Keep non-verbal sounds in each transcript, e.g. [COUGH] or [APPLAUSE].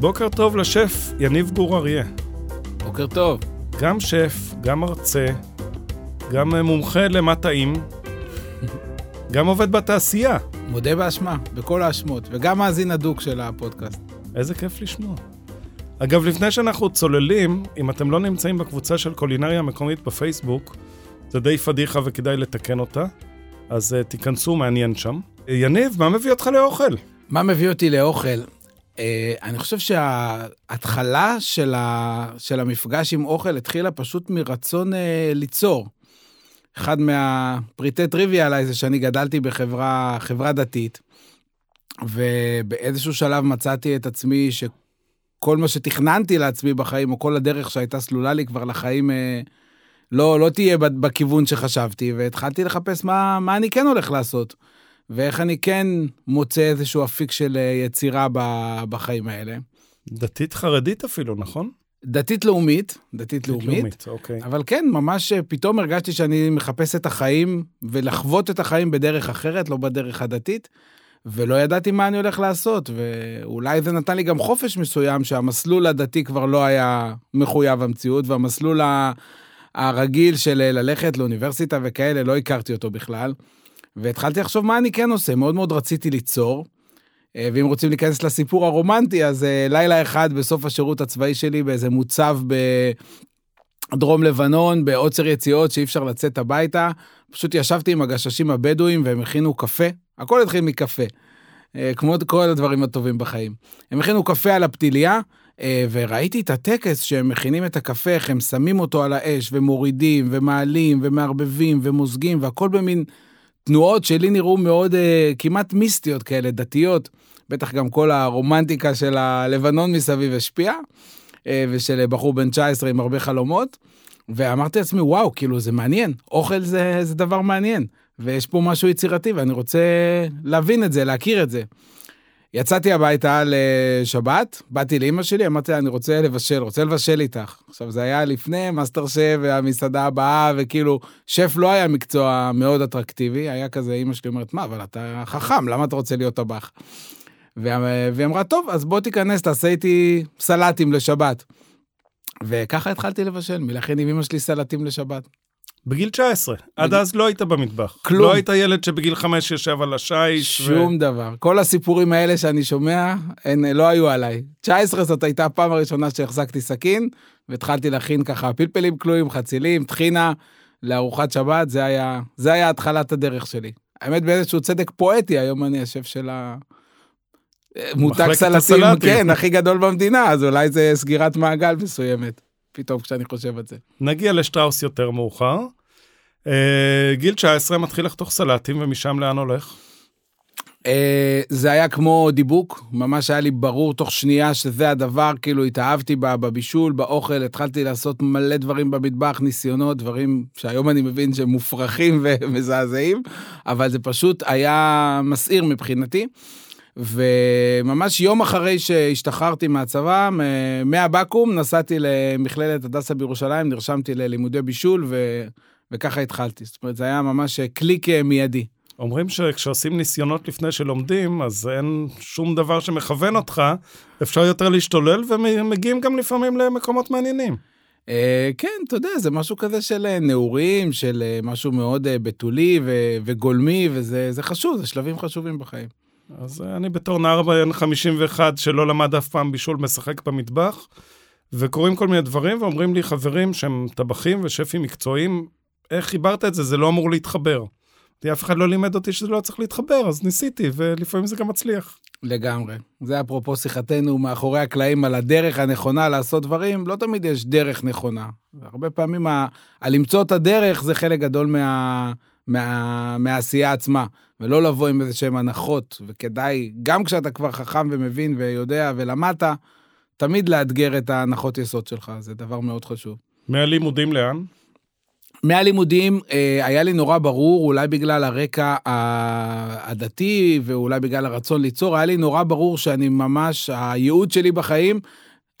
בוקר טוב לשף יניב גור אריה. בוקר טוב. גם שף, גם מרצה, גם מומחה למטעים, [LAUGHS] גם עובד בתעשייה. מודה באשמה, בכל האשמות, וגם מאזין הדוק של הפודקאסט. איזה כיף לשמוע. אגב, לפני שאנחנו צוללים, אם אתם לא נמצאים בקבוצה של קולינריה מקומית בפייסבוק, זה די פדיחה וכדאי לתקן אותה, אז uh, תיכנסו, מעניין שם. יניב, מה מביא אותך לאוכל? מה מביא אותי לאוכל? Uh, אני חושב שההתחלה של, ה... של המפגש עם אוכל התחילה פשוט מרצון uh, ליצור. אחד מהפריטי טריוויה עליי זה שאני גדלתי בחברה דתית, ובאיזשהו שלב מצאתי את עצמי שכל מה שתכננתי לעצמי בחיים, או כל הדרך שהייתה סלולה לי כבר לחיים, אה, לא, לא תהיה בכיוון שחשבתי, והתחלתי לחפש מה, מה אני כן הולך לעשות, ואיך אני כן מוצא איזשהו אפיק של אה, יצירה בחיים האלה. דתית חרדית אפילו, נכון? דתית לאומית, דתית אוקיי. אבל כן, ממש אה, פתאום הרגשתי שאני מחפש את החיים ולחוות את החיים בדרך אחרת, לא בדרך הדתית, ולא ידעתי מה אני הולך לעשות, ואולי זה נתן לי גם חופש מסוים, שהמסלול הדתי כבר לא היה מחויב המציאות, והמסלול הרגיל של ללכת לאוניברסיטה וכאלה, לא הכרתי אותו בכלל. והתחלתי לחשוב מה אני כן עושה, מאוד מאוד רציתי ליצור. אה, ואם רוצים להיכנס לסיפור הרומנטי, אז אה, לילה אחד בסוף השירות הצבאי שלי באיזה מוצב בדרום לבנון, בעוצר יציאות שאי אפשר לצאת הביתה, פשוט ישבתי עם הגששים הבדואים והם הכינו קפה, הכל התחיל מקפה, אה, כמו כל הדברים הטובים בחיים. הם הכינו קפה על הפתיליה, וראיתי את הטקס שהם מכינים את הקפה, איך הם שמים אותו על האש ומורידים ומעלים ומערבבים ומוזגים והכל במין תנועות שלי נראו מאוד כמעט מיסטיות כאלה, דתיות. בטח גם כל הרומנטיקה של הלבנון מסביב השפיעה, אה, ושל בחור בן 19 עם הרבה חלומות. ואמרתי לעצמי, וואו, כאילו, זה מעניין, אוכל זה, זה דבר מעניין, ויש פה משהו יצירתי, ואני רוצה להבין את זה, להכיר את זה. יצאתי הביתה לשבת, באתי לאימא שלי, אמרתי לה, אני רוצה לבשל, רוצה לבשל איתך. עכשיו, זה היה לפני מאסטר שף והמסעדה הבאה, וכאילו, שף לא היה מקצוע מאוד אטרקטיבי, היה כזה, אימא שלי אומרת, מה, אבל אתה חכם, למה אתה רוצה להיות טבח? והיא אמרה, טוב, אז בוא תיכנס, תעשה איתי סלטים לשבת. וככה התחלתי לבשל, מלכן עם אמא שלי סלטים לשבת. בגיל 19, בגיל... עד אז לא היית במטבח. כלום. לא היית ילד שבגיל 5 ישב על השיש. שום ו... דבר. כל הסיפורים האלה שאני שומע, הן לא היו עליי. 19 זאת הייתה הפעם הראשונה שהחזקתי סכין, והתחלתי להכין ככה פלפלים כלואים, חצילים, טחינה, לארוחת שבת, זה היה, זה היה התחלת הדרך שלי. האמת, באיזשהו צדק פואטי, היום אני השף של ה... מותג סלטים, כן, הכי גדול במדינה, אז אולי זה סגירת מעגל מסוימת, פתאום כשאני חושב על זה. נגיע לשטראוס יותר מאוחר. אה, גיל 19 מתחיל לחתוך סלטים, ומשם לאן הולך? אה, זה היה כמו דיבוק, ממש היה לי ברור תוך שנייה שזה הדבר, כאילו התאהבתי בבישול, באוכל, התחלתי לעשות מלא דברים במטבח, ניסיונות, דברים שהיום אני מבין שהם מופרכים ומזעזעים, אבל זה פשוט היה מסעיר מבחינתי. וממש יום אחרי שהשתחררתי מהצבא, מהבקו"ם נסעתי למכללת הדסה בירושלים, נרשמתי ללימודי בישול, ו... וככה התחלתי. זאת אומרת, זה היה ממש קליק אה, מיידי. אומרים שכשעושים ניסיונות לפני שלומדים, אז אין שום דבר שמכוון אותך, אפשר יותר להשתולל, ומגיעים גם לפעמים למקומות מעניינים. Uh, כן, אתה יודע, זה משהו כזה של אה, נעורים, של משהו מאוד בתולי וגולמי, וזה חשוב, זה שלבים חשובים בחיים. אז אני בתור נער בן 51 שלא למד אף פעם בישול, משחק במטבח, וקורים כל מיני דברים, ואומרים לי חברים שהם טבחים ושפים מקצועיים, איך חיברת את זה? זה לא אמור להתחבר. אף אחד לא לימד אותי שזה לא צריך להתחבר, אז ניסיתי, ולפעמים זה גם מצליח. לגמרי. זה אפרופו שיחתנו מאחורי הקלעים על הדרך הנכונה לעשות דברים, לא תמיד יש דרך נכונה. הרבה פעמים ה... הלמצוא את הדרך זה חלק גדול מה... מה... מהעשייה עצמה, ולא לבוא עם איזה שהן הנחות, וכדאי, גם כשאתה כבר חכם ומבין ויודע ולמדת, תמיד לאתגר את ההנחות יסוד שלך, זה דבר מאוד חשוב. מהלימודים לאן? מהלימודים אה, היה לי נורא ברור, אולי בגלל הרקע הדתי ואולי בגלל הרצון ליצור, היה לי נורא ברור שאני ממש, הייעוד שלי בחיים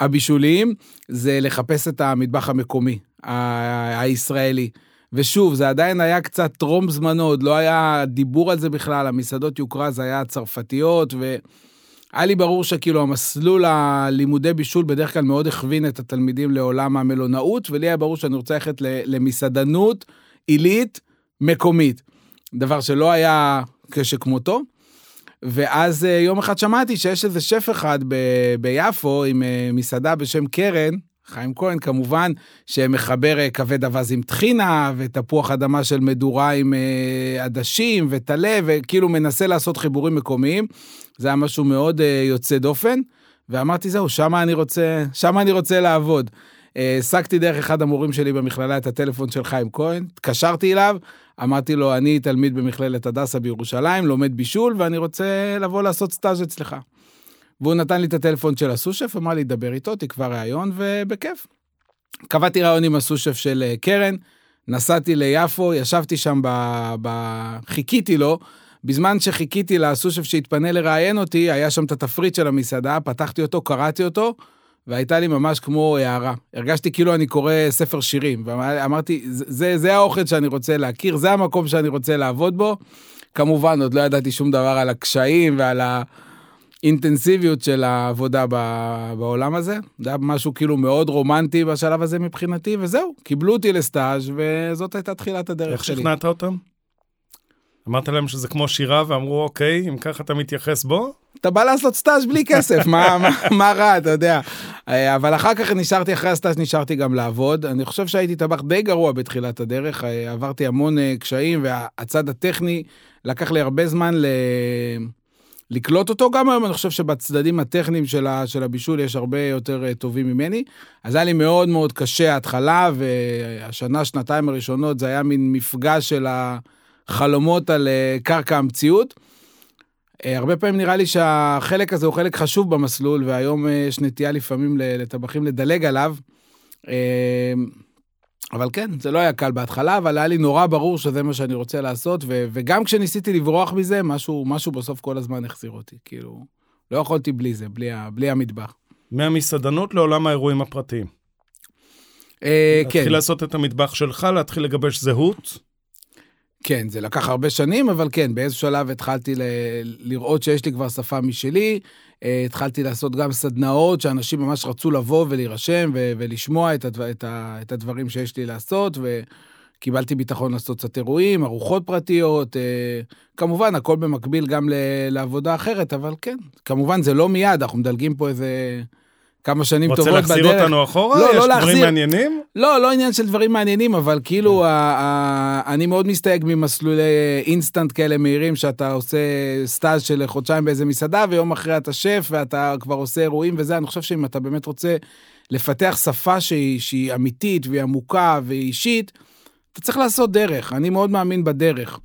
הבישוליים, זה לחפש את המטבח המקומי, הישראלי. ושוב, זה עדיין היה קצת טרום זמנו, עוד לא היה דיבור על זה בכלל, המסעדות יוקרה זה היה צרפתיות, והיה לי ברור שכאילו המסלול הלימודי בישול בדרך כלל מאוד הכווין את התלמידים לעולם המלונאות, ולי היה ברור שאני רוצה ללכת למסעדנות עילית מקומית. דבר שלא היה כשכמותו. ואז אה, יום אחד שמעתי שיש איזה שף אחד ב- ביפו עם אה, מסעדה בשם קרן, חיים כהן כמובן, שמחבר אה, כבד אווז עם טחינה, ותפוח אדמה של מדורה עם אה, עדשים וטלה, וכאילו מנסה לעשות חיבורים מקומיים. זה היה משהו מאוד אה, יוצא דופן, ואמרתי, זהו, שמה אני רוצה, שמה אני רוצה לעבוד. העסקתי דרך אחד המורים שלי במכללה את הטלפון של חיים כהן, התקשרתי אליו, אמרתי לו, אני תלמיד במכללת הדסה בירושלים, לומד בישול, ואני רוצה לבוא לעשות סטאז' אצלך. והוא נתן לי את הטלפון של הסושף, אמר לי, דבר איתו, תקבע ראיון, ובכיף. קבעתי ראיון עם הסושף של אה, קרן, נסעתי ליפו, ישבתי שם, ב... ב... חיכיתי לו. בזמן שחיכיתי לסושף שהתפנה לראיין אותי, היה שם את התפריט של המסעדה, פתחתי אותו, קראתי אותו, והייתה לי ממש כמו הערה. הרגשתי כאילו אני קורא ספר שירים, ואמרתי, זה, זה האוכל שאני רוצה להכיר, זה המקום שאני רוצה לעבוד בו. כמובן, עוד לא ידעתי שום דבר על הקשיים ועל האינטנסיביות של העבודה בעולם הזה. זה היה משהו כאילו מאוד רומנטי בשלב הזה מבחינתי, וזהו, קיבלו אותי לסטאז' וזאת הייתה תחילת הדרך איך שלי. שכנעת אותם? אמרת להם שזה כמו שירה ואמרו, אוקיי, אם ככה אתה מתייחס בו? אתה בא לעשות סטאז' בלי כסף, מה, מה, מה רע, אתה יודע. אה, אבל אחר כך נשארתי, אחרי הסטאז' נשארתי גם לעבוד. אני חושב שהייתי טבח די גרוע בתחילת הדרך, אה, עברתי המון אה, קשיים, והצד הטכני לקח לי הרבה זמן ל... לקלוט אותו. גם היום אני חושב שבצדדים הטכניים של, ה, של הבישול יש הרבה יותר אה, טובים ממני. אז היה לי מאוד מאוד קשה ההתחלה, והשנה, שנתיים הראשונות זה היה מין מפגש של החלומות על אה, קרקע המציאות. אה, הרבה פעמים נראה לי שהחלק הזה הוא חלק חשוב במסלול, והיום יש נטייה לפעמים לטבחים לדלג עליו. אבל כן, זה לא היה קל בהתחלה, אבל היה לי נורא ברור שזה מה שאני רוצה לעשות, ו- וגם כשניסיתי לברוח מזה, משהו, משהו בסוף כל הזמן החזיר אותי. כאילו, לא יכולתי בלי זה, בלי, ה- בלי המטבח. מהמסעדנות לעולם האירועים הפרטיים. אה, כן, להתחיל לעשות את המטבח שלך, להתחיל לגבש זהות. כן, זה לקח הרבה שנים, אבל כן, באיזשהו שלב התחלתי ל- לראות שיש לי כבר שפה משלי. אה, התחלתי לעשות גם סדנאות שאנשים ממש רצו לבוא ולהירשם ו- ולשמוע את, הדבר, את, ה- את הדברים שיש לי לעשות, וקיבלתי ביטחון לעשות קצת אירועים, ארוחות פרטיות, אה, כמובן, הכל במקביל גם ל- לעבודה אחרת, אבל כן, כמובן זה לא מיד, אנחנו מדלגים פה איזה כמה שנים רוצה טובות בדרך. להחזיר אותנו אחורה? לא, לא יש דברים להחזיר. מעניינים? לא, לא עניין של דברים מעניינים, אבל כאילו, ה- אני מאוד מסתייג ממסלולי אינסטנט כאלה מהירים, שאתה עושה סטאז' של חודשיים באיזה מסעדה, ויום אחרי אתה שף, ואתה כבר עושה אירועים וזה, אני חושב שאם אתה באמת רוצה לפתח שפה שהיא, שהיא אמיתית והיא עמוקה והיא אישית, אתה צריך לעשות דרך, אני מאוד מאמין בדרך.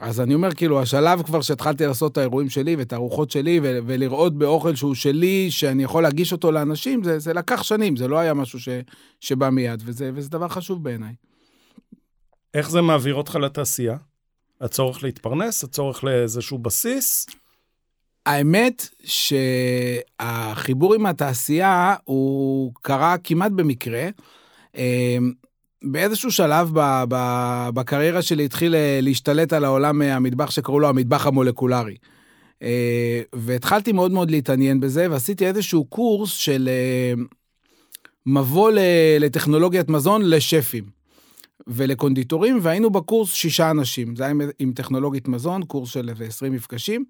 אז אני אומר, כאילו, השלב כבר שהתחלתי לעשות את האירועים שלי ואת הארוחות שלי, ו- ולראות באוכל שהוא שלי, שאני יכול להגיש אותו לאנשים, זה, זה לקח שנים, זה לא היה משהו ש, שבא מיד, וזה, וזה דבר חשוב בעיניי. איך זה מעביר אותך לתעשייה? הצורך להתפרנס, הצורך לאיזשהו בסיס? האמת שהחיבור עם התעשייה הוא קרה כמעט במקרה. באיזשהו שלב ב- ב- בקריירה שלי התחיל אה, להשתלט על העולם אה, המטבח שקראו לו המטבח המולקולרי. אה, והתחלתי מאוד מאוד להתעניין בזה, ועשיתי איזשהו קורס של מבוא לטכנולוגיית מזון לשפים ולקונדיטורים, והיינו בקורס שישה אנשים. זה היה עם, עם טכנולוגית מזון, קורס של איזה 20 מפגשים.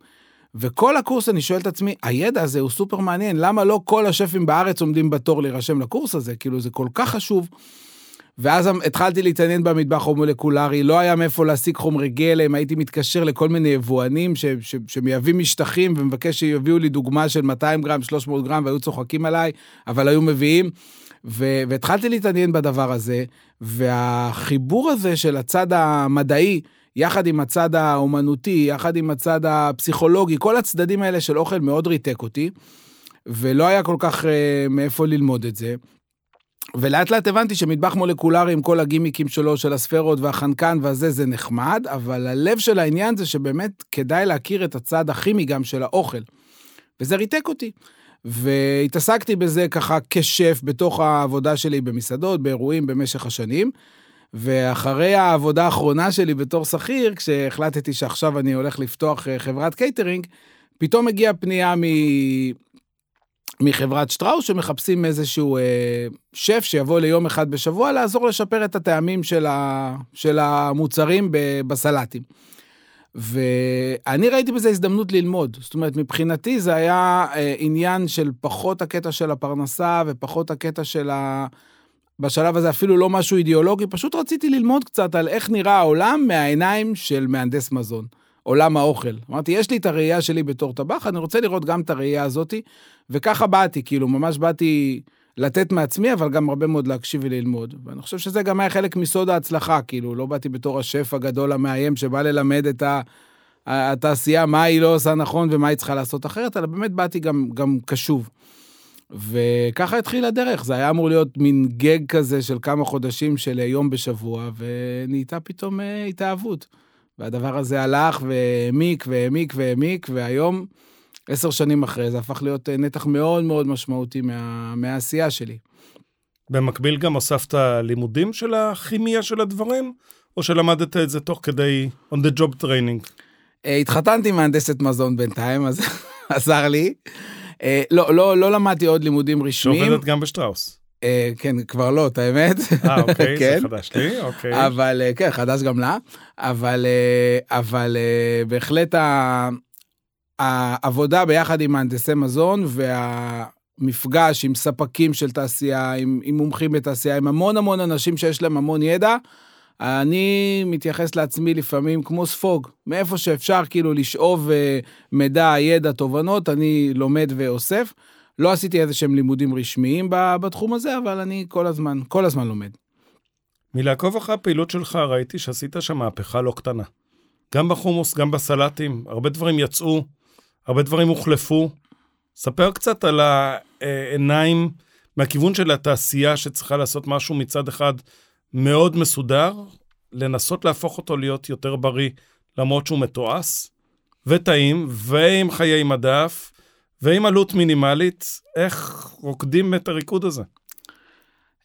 וכל הקורס אני שואל את עצמי, הידע הזה הוא סופר מעניין, למה לא כל השפים בארץ עומדים בתור להירשם לקורס הזה? כאילו זה כל כך חשוב. ואז התחלתי להתעניין במטבח המולקולרי, לא היה מאיפה להשיג חומרי גלם, הייתי מתקשר לכל מיני יבואנים ש, ש, שמייבאים משטחים ומבקש שיביאו לי דוגמה של 200 גרם, 300 גרם, והיו צוחקים עליי, אבל היו מביאים. ו- והתחלתי להתעניין בדבר הזה, והחיבור הזה של הצד המדעי, יחד עם הצד האומנותי, יחד עם הצד הפסיכולוגי, כל הצדדים האלה של אוכל מאוד ריתק אותי, ולא היה כל כך uh, מאיפה ללמוד את זה. ולאט לאט הבנתי שמטבח מולקולרי עם כל הגימיקים שלו, של הספרות והחנקן והזה, זה נחמד, אבל הלב של העניין זה שבאמת כדאי להכיר את הצד הכימי גם של האוכל. וזה ריתק אותי. והתעסקתי בזה ככה כשף בתוך העבודה שלי במסעדות, באירועים במשך השנים. ואחרי העבודה האחרונה שלי בתור שכיר, כשהחלטתי שעכשיו אני הולך לפתוח אה, חברת קייטרינג, פתאום הגיעה פנייה. מחברת שטראוס שמחפשים איזשהו אה, שף שיבוא ליום אחד בשבוע לעזור לשפר את הטעמים של, ה... של המוצרים ב... בסלטים. ואני ראיתי בזה הזדמנות ללמוד. זאת אומרת, מבחינתי זה היה אה, עניין של פחות הקטע של הפרנסה ופחות הקטע של ה... בשלב הזה אפילו לא משהו אידיאולוגי, פשוט רציתי ללמוד קצת על איך נראה העולם מהעיניים של מהנדס מזון, עולם האוכל. אמרתי, יש לי את הראייה שלי בתור טבח, אני רוצה לראות גם את הראייה הזאתי, וככה באתי, כאילו, ממש באתי לתת מעצמי, אבל גם הרבה מאוד להקשיב וללמוד. ואני חושב שזה גם היה חלק מסוד ההצלחה, כאילו, לא באתי בתור השף הגדול המאיים שבא ללמד את. התעשייה, מה היא לא עושה נכון ומה היא צריכה לעשות אחרת, אלא באמת באתי גם, גם קשוב. וככה התחילה הדרך, זה היה אמור להיות מין גג כזה של כמה חודשים של יום בשבוע, ונהייתה פתאום אה, התאהבות. והדבר הזה הלך והעמיק והעמיק והעמיק, והיום, עשר שנים אחרי, זה הפך להיות אה, נתח מאוד מאוד משמעותי מה, מהעשייה שלי. במקביל גם הוספת לימודים של הכימיה של הדברים, או שלמדת את זה תוך כדי on the job training? אה, התחתנתי מהנדסת מזון בינתיים, אז [LAUGHS] עזר לי. אה, לא, לא, לא למדתי עוד לימודים רשמיים. שעובדת גם בשטראוס. אה, כן, כבר לא, את האמת. אה, אוקיי, כן. זה חדש לי, אוקיי. אבל, אה, כן, חדש גם לה. אבל, אה, אבל אה, בהחלט העבודה ביחד עם מהנדסי מזון והמפגש עם ספקים של תעשייה, עם, עם מומחים בתעשייה, עם המון המון אנשים שיש להם המון ידע, אני מתייחס לעצמי לפעמים כמו ספוג, מאיפה שאפשר כאילו לשאוב מידע, ידע, תובנות, אני לומד ואוסף. לא עשיתי איזה שהם לימודים רשמיים בתחום הזה, אבל אני כל הזמן, כל הזמן לומד. מלעקוב אחרי הפעילות שלך, ראיתי שעשית שם מהפכה לא קטנה. גם בחומוס, גם בסלטים, הרבה דברים יצאו, הרבה דברים הוחלפו. ספר קצת על העיניים מהכיוון של התעשייה שצריכה לעשות משהו מצד אחד מאוד מסודר, לנסות להפוך אותו להיות יותר בריא, למרות שהוא מתועש, וטעים, ועם חיי מדף, ועם עלות מינימלית, איך רוקדים את הריקוד הזה?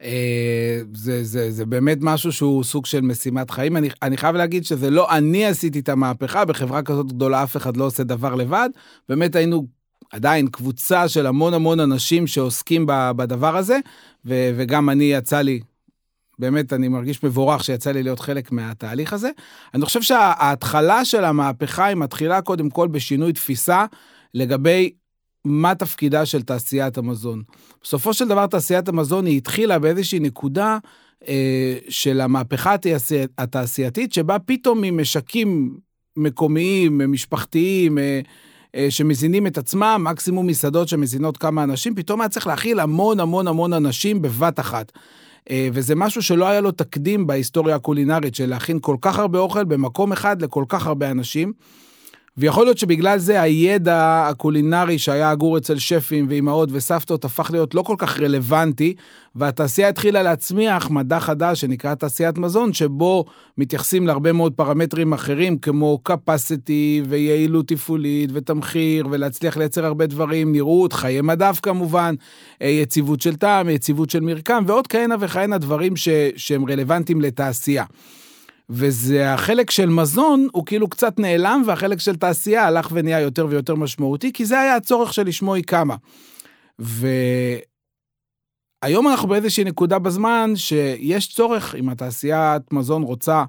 אה, זה, זה, זה באמת משהו שהוא סוג של משימת חיים. אני, אני חייב להגיד שזה לא אני עשיתי את המהפכה, בחברה כזאת גדולה אף אחד לא עושה דבר לבד. באמת היינו עדיין קבוצה של המון המון אנשים שעוסקים בדבר הזה, ו, וגם אני יצא לי, באמת אני מרגיש מבורך שיצא לי להיות חלק מהתהליך הזה. אני חושב שההתחלה של המהפכה היא מתחילה קודם כל בשינוי תפיסה לגבי מה תפקידה של תעשיית המזון. בסופו של דבר תעשיית המזון היא התחילה באיזושהי נקודה אה, של המהפכה התעשי, התעשייתית, שבה פתאום ממשקים מקומיים, משפחתיים, אה, אה, שמזינים את עצמם, מקסימום מסעדות שמזינות כמה אנשים, פתאום היה צריך להכיל המון המון המון אנשים בבת אחת. אה, וזה משהו שלא היה לו תקדים בהיסטוריה הקולינרית, של להכין כל כך הרבה אוכל במקום אחד לכל כך הרבה אנשים. ויכול להיות שבגלל זה הידע הקולינרי שהיה אגור אצל שפים ואימהות וסבתות הפך להיות לא כל כך רלוונטי, והתעשייה התחילה להצמיח מדע חדש שנקרא תעשיית מזון, שבו מתייחסים להרבה מאוד פרמטרים אחרים, כמו capacity ויעילות תפעולית ותמחיר, ולהצליח לייצר הרבה דברים, נראות, חיי מדף כמובן, אה, יציבות של טעם, יציבות של מרקם, ועוד כהנה וכהנה דברים ש, שהם רלוונטיים לתעשייה. וזה החלק של מזון, הוא כאילו קצת נעלם, והחלק של תעשייה הלך ונהיה יותר ויותר משמעותי, כי זה היה הצורך שלשמו היא קמה. והיום אנחנו באיזושהי נקודה בזמן שיש צורך, אם התעשיית מזון רוצה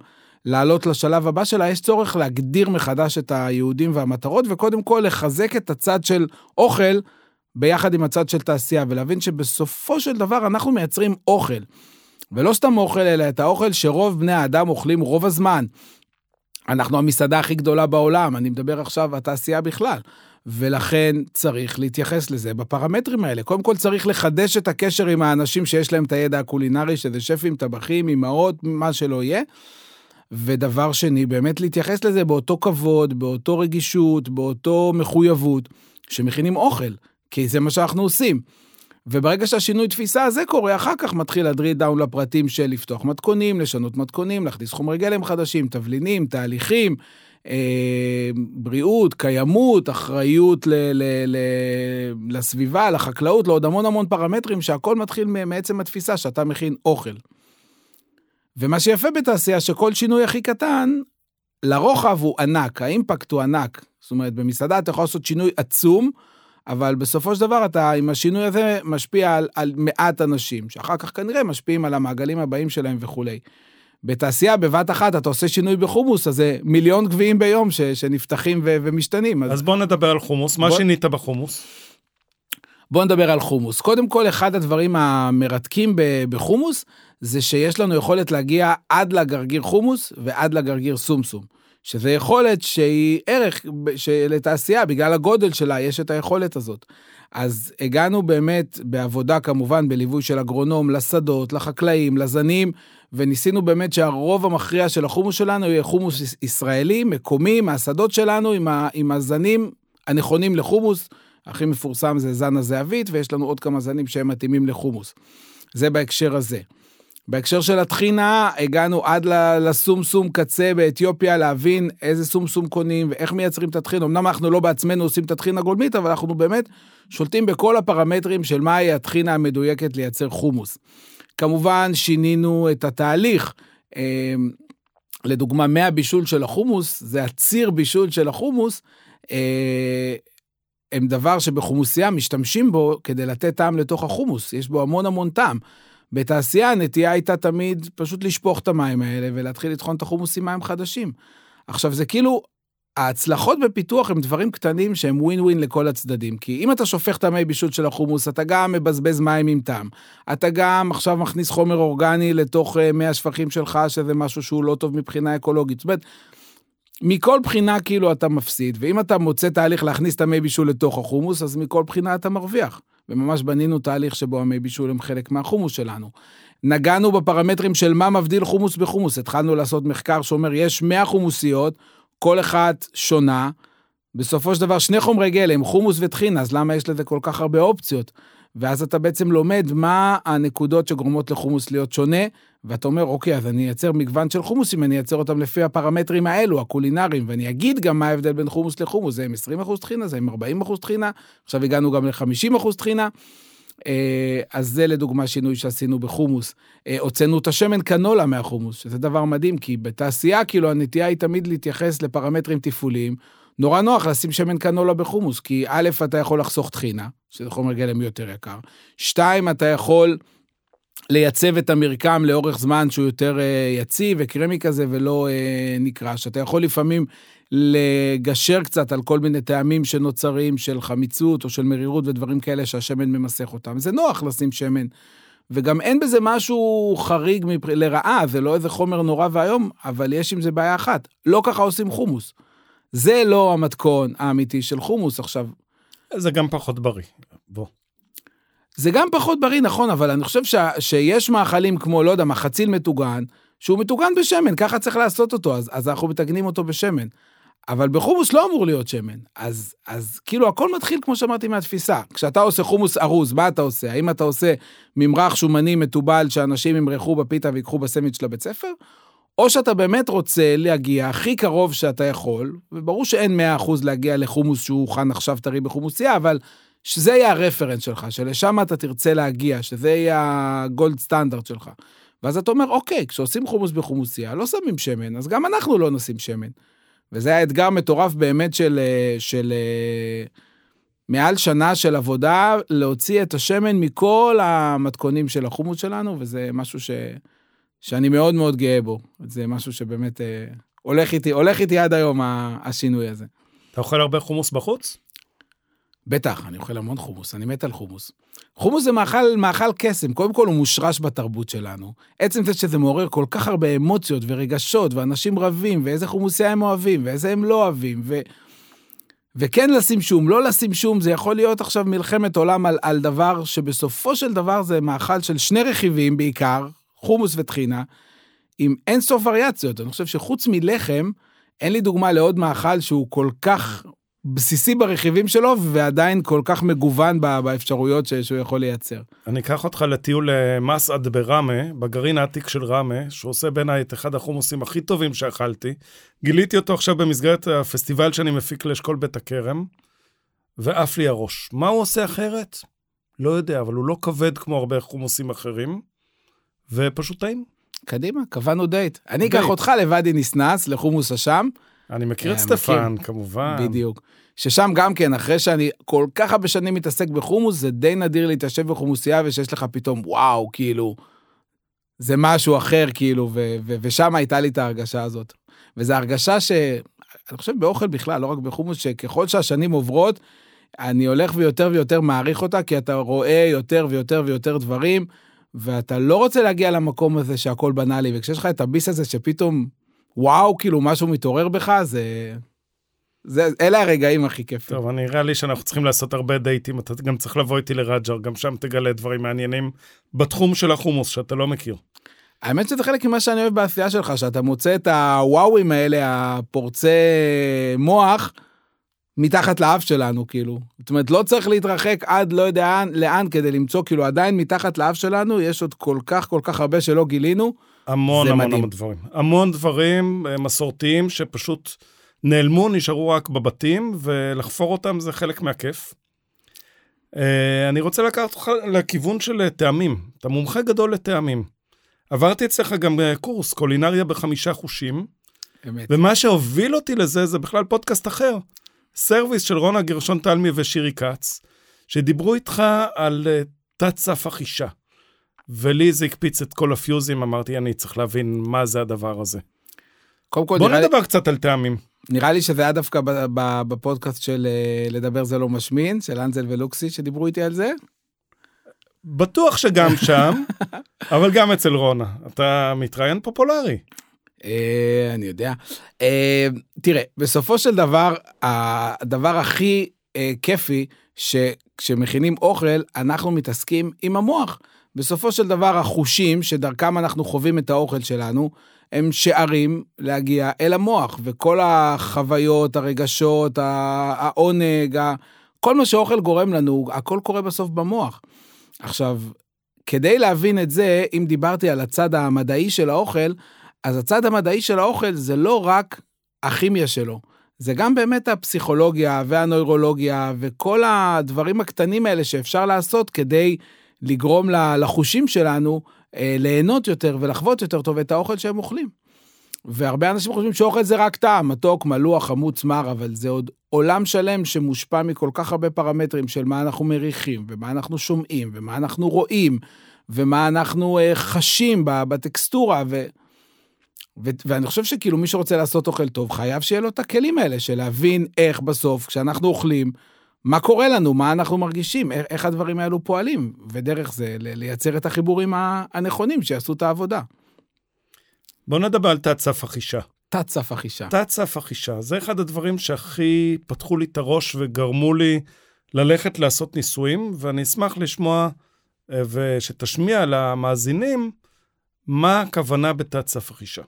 לעלות לשלב הבא שלה, יש צורך להגדיר מחדש את היהודים והמטרות, וקודם כל לחזק את הצד של אוכל ביחד עם הצד של תעשייה, ולהבין שבסופו של דבר אנחנו מייצרים אוכל. ולא סתם אוכל, אלא את האוכל שרוב בני האדם אוכלים רוב הזמן. אנחנו המסעדה הכי גדולה בעולם, אני מדבר עכשיו התעשייה בכלל. ולכן צריך להתייחס לזה בפרמטרים האלה. קודם כל צריך לחדש את הקשר עם האנשים שיש להם את הידע הקולינרי, שזה שפים, טבחים, אמהות, מה שלא יהיה. ודבר שני, באמת להתייחס לזה באותו כבוד, באותו רגישות, באותו מחויבות, שמכינים אוכל, כי זה מה שאנחנו עושים. וברגע שהשינוי תפיסה הזה קורה, אחר כך מתחיל הדריל דאון לפרטים של לפתוח מתכונים, לשנות מתכונים, להכניס חומרי גלם חדשים, תבלינים, תהליכים, אה, בריאות, קיימות, אחריות ל- ל- ל- לסביבה, לחקלאות, לעוד המון המון פרמטרים, שהכל מתחיל מעצם התפיסה שאתה מכין אוכל. ומה שיפה בתעשייה, שכל שינוי הכי קטן, לרוחב הוא ענק, האימפקט הוא ענק. זאת אומרת, במסעדה אתה יכול לעשות שינוי עצום, אבל בסופו של דבר אתה עם השינוי הזה משפיע על, על מעט אנשים, שאחר כך כנראה משפיעים על המעגלים הבאים שלהם וכולי. בתעשייה, בבת אחת, אתה עושה שינוי בחומוס, אז זה מיליון גביעים ביום ש, שנפתחים ו, ומשתנים. אז, אז בוא נדבר על חומוס, מה בוא... שינית בחומוס? בוא נדבר על חומוס. קודם כל, אחד הדברים המרתקים בחומוס, זה שיש לנו יכולת להגיע עד לגרגיר חומוס ועד לגרגיר סומסום. שזה יכולת שהיא ערך לתעשייה, בגלל הגודל שלה יש את היכולת הזאת. אז הגענו באמת בעבודה כמובן בליווי של אגרונום לשדות, לחקלאים, לזנים, וניסינו באמת שהרוב המכריע של החומוס שלנו יהיה חומוס ישראלי, מקומי, מהשדות שלנו, עם, ה, עם הזנים הנכונים לחומוס. הכי מפורסם זה זן הזהבית, ויש לנו עוד כמה זנים שהם מתאימים לחומוס. זה בהקשר הזה. בהקשר של הטחינה, הגענו עד לסומסום קצה באתיופיה, להבין איזה סומסום קונים ואיך מייצרים את הטחינה. אמנם אנחנו לא בעצמנו עושים את הטחינה גולמית, אבל אנחנו באמת שולטים בכל הפרמטרים של מהי הטחינה המדויקת לייצר חומוס. כמובן, שינינו את התהליך. אמ, לדוגמה, מהבישול של החומוס, זה הציר בישול של החומוס, אה, הם דבר שבחומוסייה משתמשים בו כדי לתת טעם לתוך החומוס, יש בו המון המון טעם. בתעשייה הנטייה הייתה תמיד פשוט לשפוך את המים האלה ולהתחיל לטחון את החומוס עם מים חדשים. עכשיו זה כאילו, ההצלחות בפיתוח הם דברים קטנים שהם ווין ווין לכל הצדדים. כי אם אתה שופך את המי בישול של החומוס, אתה גם מבזבז מים עם טעם. אתה גם עכשיו מכניס חומר אורגני לתוך אה, מי השפכים שלך, שזה משהו שהוא לא טוב מבחינה אקולוגית. זאת אומרת, מכל בחינה כאילו אתה מפסיד, ואם אתה מוצא תהליך להכניס את המי בישול לתוך החומוס, אז מכל בחינה אתה מרוויח. וממש בנינו תהליך שבו המי בישול הם חלק מהחומוס שלנו. נגענו בפרמטרים של מה מבדיל חומוס בחומוס. התחלנו לעשות מחקר שאומר, יש 100 חומוסיות, כל אחת שונה. בסופו של דבר, שני חומרי גלם, חומוס וטחינה, אז למה יש לזה כל כך הרבה אופציות? ואז אתה בעצם לומד מה הנקודות שגורמות לחומוס להיות שונה, ואתה אומר, אוקיי, אז אני אייצר מגוון של חומוסים, אני אייצר אותם לפי הפרמטרים האלו, הקולינריים, ואני אגיד גם מה ההבדל בין חומוס לחומוס, זה עם 20 אחוז טחינה, זה עם 40 אחוז טחינה, עכשיו הגענו גם ל-50 אחוז טחינה. אה, אז זה לדוגמה שינוי שעשינו בחומוס. אה, הוצאנו את השמן קנולה מהחומוס, שזה דבר מדהים, כי בתעשייה, כאילו, הנטייה היא תמיד להתייחס לפרמטרים תפעוליים. נורא נוח לשים שמן קנולה בחומוס, כי א', אתה יכול לחסוך טחינה, שזה חומר גלם יותר יקר. שתיים, אתה יכול לייצב את המרקם לאורך זמן שהוא יותר uh, יציב וקרמי כזה ולא uh, נקרש. אתה יכול לפעמים לגשר קצת על כל מיני טעמים שנוצרים של חמיצות או של מרירות ודברים כאלה שהשמן ממסך אותם. זה נוח לשים שמן. וגם אין בזה משהו חריג מפ... לרעה, זה לא איזה חומר נורא ואיום, אבל יש עם זה בעיה אחת, לא ככה עושים חומוס. זה לא המתכון האמיתי של חומוס עכשיו. זה גם פחות בריא, בוא. זה גם פחות בריא, נכון, אבל אני חושב ש... שיש מאכלים כמו, לא יודע, מחציל מטוגן, שהוא מטוגן בשמן, ככה צריך לעשות אותו, אז, אז אנחנו מתגנים אותו בשמן. אבל בחומוס לא אמור להיות שמן. אז, אז כאילו הכל מתחיל, כמו שאמרתי, מהתפיסה. כשאתה עושה חומוס ארוז, מה אתה עושה? האם אתה עושה ממרח שומני מתובל שאנשים ימרחו בפיתה ויקחו בסמיץ' לבית ספר? או שאתה באמת רוצה להגיע הכי קרוב שאתה יכול, וברור שאין 100% להגיע לחומוס שהוא הוכן עכשיו טרי בחומוסייה, אבל שזה יהיה הרפרנס שלך, שלשם אתה תרצה להגיע, שזה יהיה הגולד סטנדרט שלך. ואז אתה אומר, אוקיי, כשעושים חומוס בחומוסייה, לא שמים שמן, אז גם אנחנו לא נשים שמן. וזה היה אתגר מטורף באמת של, של מעל שנה של עבודה, להוציא את השמן מכל המתכונים של החומוס שלנו, וזה משהו ש, שאני מאוד מאוד גאה בו. זה משהו שבאמת אה, הולך איתי, הולך איתי עד היום השינוי הזה. אתה אוכל הרבה חומוס בחוץ? בטח, אני אוכל המון חומוס, אני מת על חומוס. חומוס זה מאכל, מאכל קסם, קודם כל הוא מושרש בתרבות שלנו. עצם זה שזה מעורר כל כך הרבה אמוציות ורגשות, ואנשים רבים, ואיזה חומוסיה הם אוהבים, ואיזה הם לא אוהבים, ו... וכן לשים שום, לא לשים שום, זה יכול להיות עכשיו מלחמת עולם על, על דבר שבסופו של דבר זה מאכל של שני רכיבים בעיקר, חומוס וטחינה, עם אין סוף וריאציות. אני חושב שחוץ מלחם, אין לי דוגמה לעוד מאכל שהוא כל כך בסיסי ברכיבים שלו, ועדיין כל כך מגוון באפשרויות שהוא יכול לייצר. אני אקח אותך לטיול למסעד בראמה, בגרעין העתיק של ראמה, שעושה בעיניי את אחד החומוסים הכי טובים שאכלתי. גיליתי אותו עכשיו במסגרת הפסטיבל שאני מפיק לאשכול בית הכרם, ועף לי הראש. מה הוא עושה אחרת? לא יודע, אבל הוא לא כבד כמו הרבה חומוסים אחרים, ופשוט טעים. קדימה, קבענו דייט. אני. אקח אותך לוואדי ניסנס, לחומוס אשם, אני מכיר את אה, סטפן, מכיר. כמובן. בדיוק. ששם גם כן, אחרי שאני כל כך הרבה שנים מתעסק בחומוס, זה די נדיר להתיישב בחומוסייה ושיש לך פתאום, וואו, כאילו, זה משהו אחר, כאילו, ו- ו- ושם הייתה לי את ההרגשה הזאת. וזו הרגשה ש... אני חושב באוכל בכלל, לא רק בחומוס, שככל שהשנים עוברות, אני הולך ויותר ויותר מעריך אותה, כי אתה רואה יותר ויותר ויותר דברים, ואתה לא רוצה להגיע למקום הזה שהכל בנאלי, וכשיש לך את הביס הזה שפתאום, וואו, כאילו משהו מתעורר בך, זה... זה, אלה הרגעים הכי כיפים. טוב, נראה לי שאנחנו צריכים לעשות הרבה דייטים, אתה גם צריך לבוא איתי לרג'ר, גם שם תגלה דברים מעניינים בתחום של החומוס שאתה לא מכיר. האמת שזה חלק ממה שאני אוהב בעשייה שלך, שאתה מוצא את הוואוים האלה, הפורצי מוח, מתחת לאף שלנו, כאילו. זאת אומרת, לא צריך להתרחק עד לא יודע לאן, כדי למצוא, כאילו, עדיין מתחת לאף שלנו יש עוד כל כך כל כך הרבה שלא גילינו. המון המון מדהים. המון דברים. המון דברים אה, מסורתיים שפשוט נעלמו, נשארו רק בבתים, ולחפור אותם זה חלק מהכיף. אה, אני רוצה לקחת אותך לכיוון של טעמים. אתה מומחה גדול לטעמים. עברתי אצלך גם אה, קורס קולינריה בחמישה חושים, באמת. ומה שהוביל אותי לזה זה בכלל פודקאסט אחר. סרוויס של רונה גרשון תלמי ושירי כץ, שדיברו איתך על אה, תת סף החישה. ולי זה הקפיץ את כל הפיוזים, אמרתי, אני צריך להבין מה זה הדבר הזה. קודם כל, בוא נראה לי, נדבר קצת על טעמים. נראה לי שזה היה דווקא בפודקאסט של אה, לדבר זה לא משמין, של אנזל ולוקסי, שדיברו איתי על זה. בטוח שגם [LAUGHS] שם, אבל גם אצל רונה. אתה מתראיין פופולרי. אה, אני יודע. אה, תראה, בסופו של דבר, הדבר הכי אה, כיפי, שכשמכינים אוכל, אנחנו מתעסקים עם המוח. בסופו של דבר, החושים שדרכם אנחנו חווים את האוכל שלנו, הם שערים להגיע אל המוח, וכל החוויות, הרגשות, העונג, כל מה שאוכל גורם לנו, הכל קורה בסוף במוח. עכשיו, כדי להבין את זה, אם דיברתי על הצד המדעי של האוכל, אז הצד המדעי של האוכל זה לא רק הכימיה שלו, זה גם באמת הפסיכולוגיה והנוירולוגיה וכל הדברים הקטנים האלה שאפשר לעשות כדי לגרום לחושים שלנו ליהנות יותר ולחוות יותר טוב את האוכל שהם אוכלים. והרבה אנשים חושבים שאוכל זה רק טעם, מתוק, מלוח, חמוץ, מר, אבל זה עוד עולם שלם שמושפע מכל כך הרבה פרמטרים של מה אנחנו מריחים, ומה אנחנו שומעים, ומה אנחנו רואים, ומה אנחנו אה, חשים בטקסטורה, ו... ו- ואני חושב שכאילו מי שרוצה לעשות אוכל טוב, חייב שיהיה לו את הכלים האלה של להבין איך בסוף, כשאנחנו אוכלים, מה קורה לנו, מה אנחנו מרגישים, איך, הדברים האלו פועלים, ודרך זה לייצר את החיבורים הנכונים שיעשו את העבודה. בוא נדבר על תת סף החישה. תת סף החישה. תת סף החישה, זה אחד הדברים שהכי פתחו לי את הראש וגרמו לי ללכת לעשות ניסויים, ואני אשמח לשמוע אה, ושתשמיע למאזינים מה הכוונה בתת סף החישה.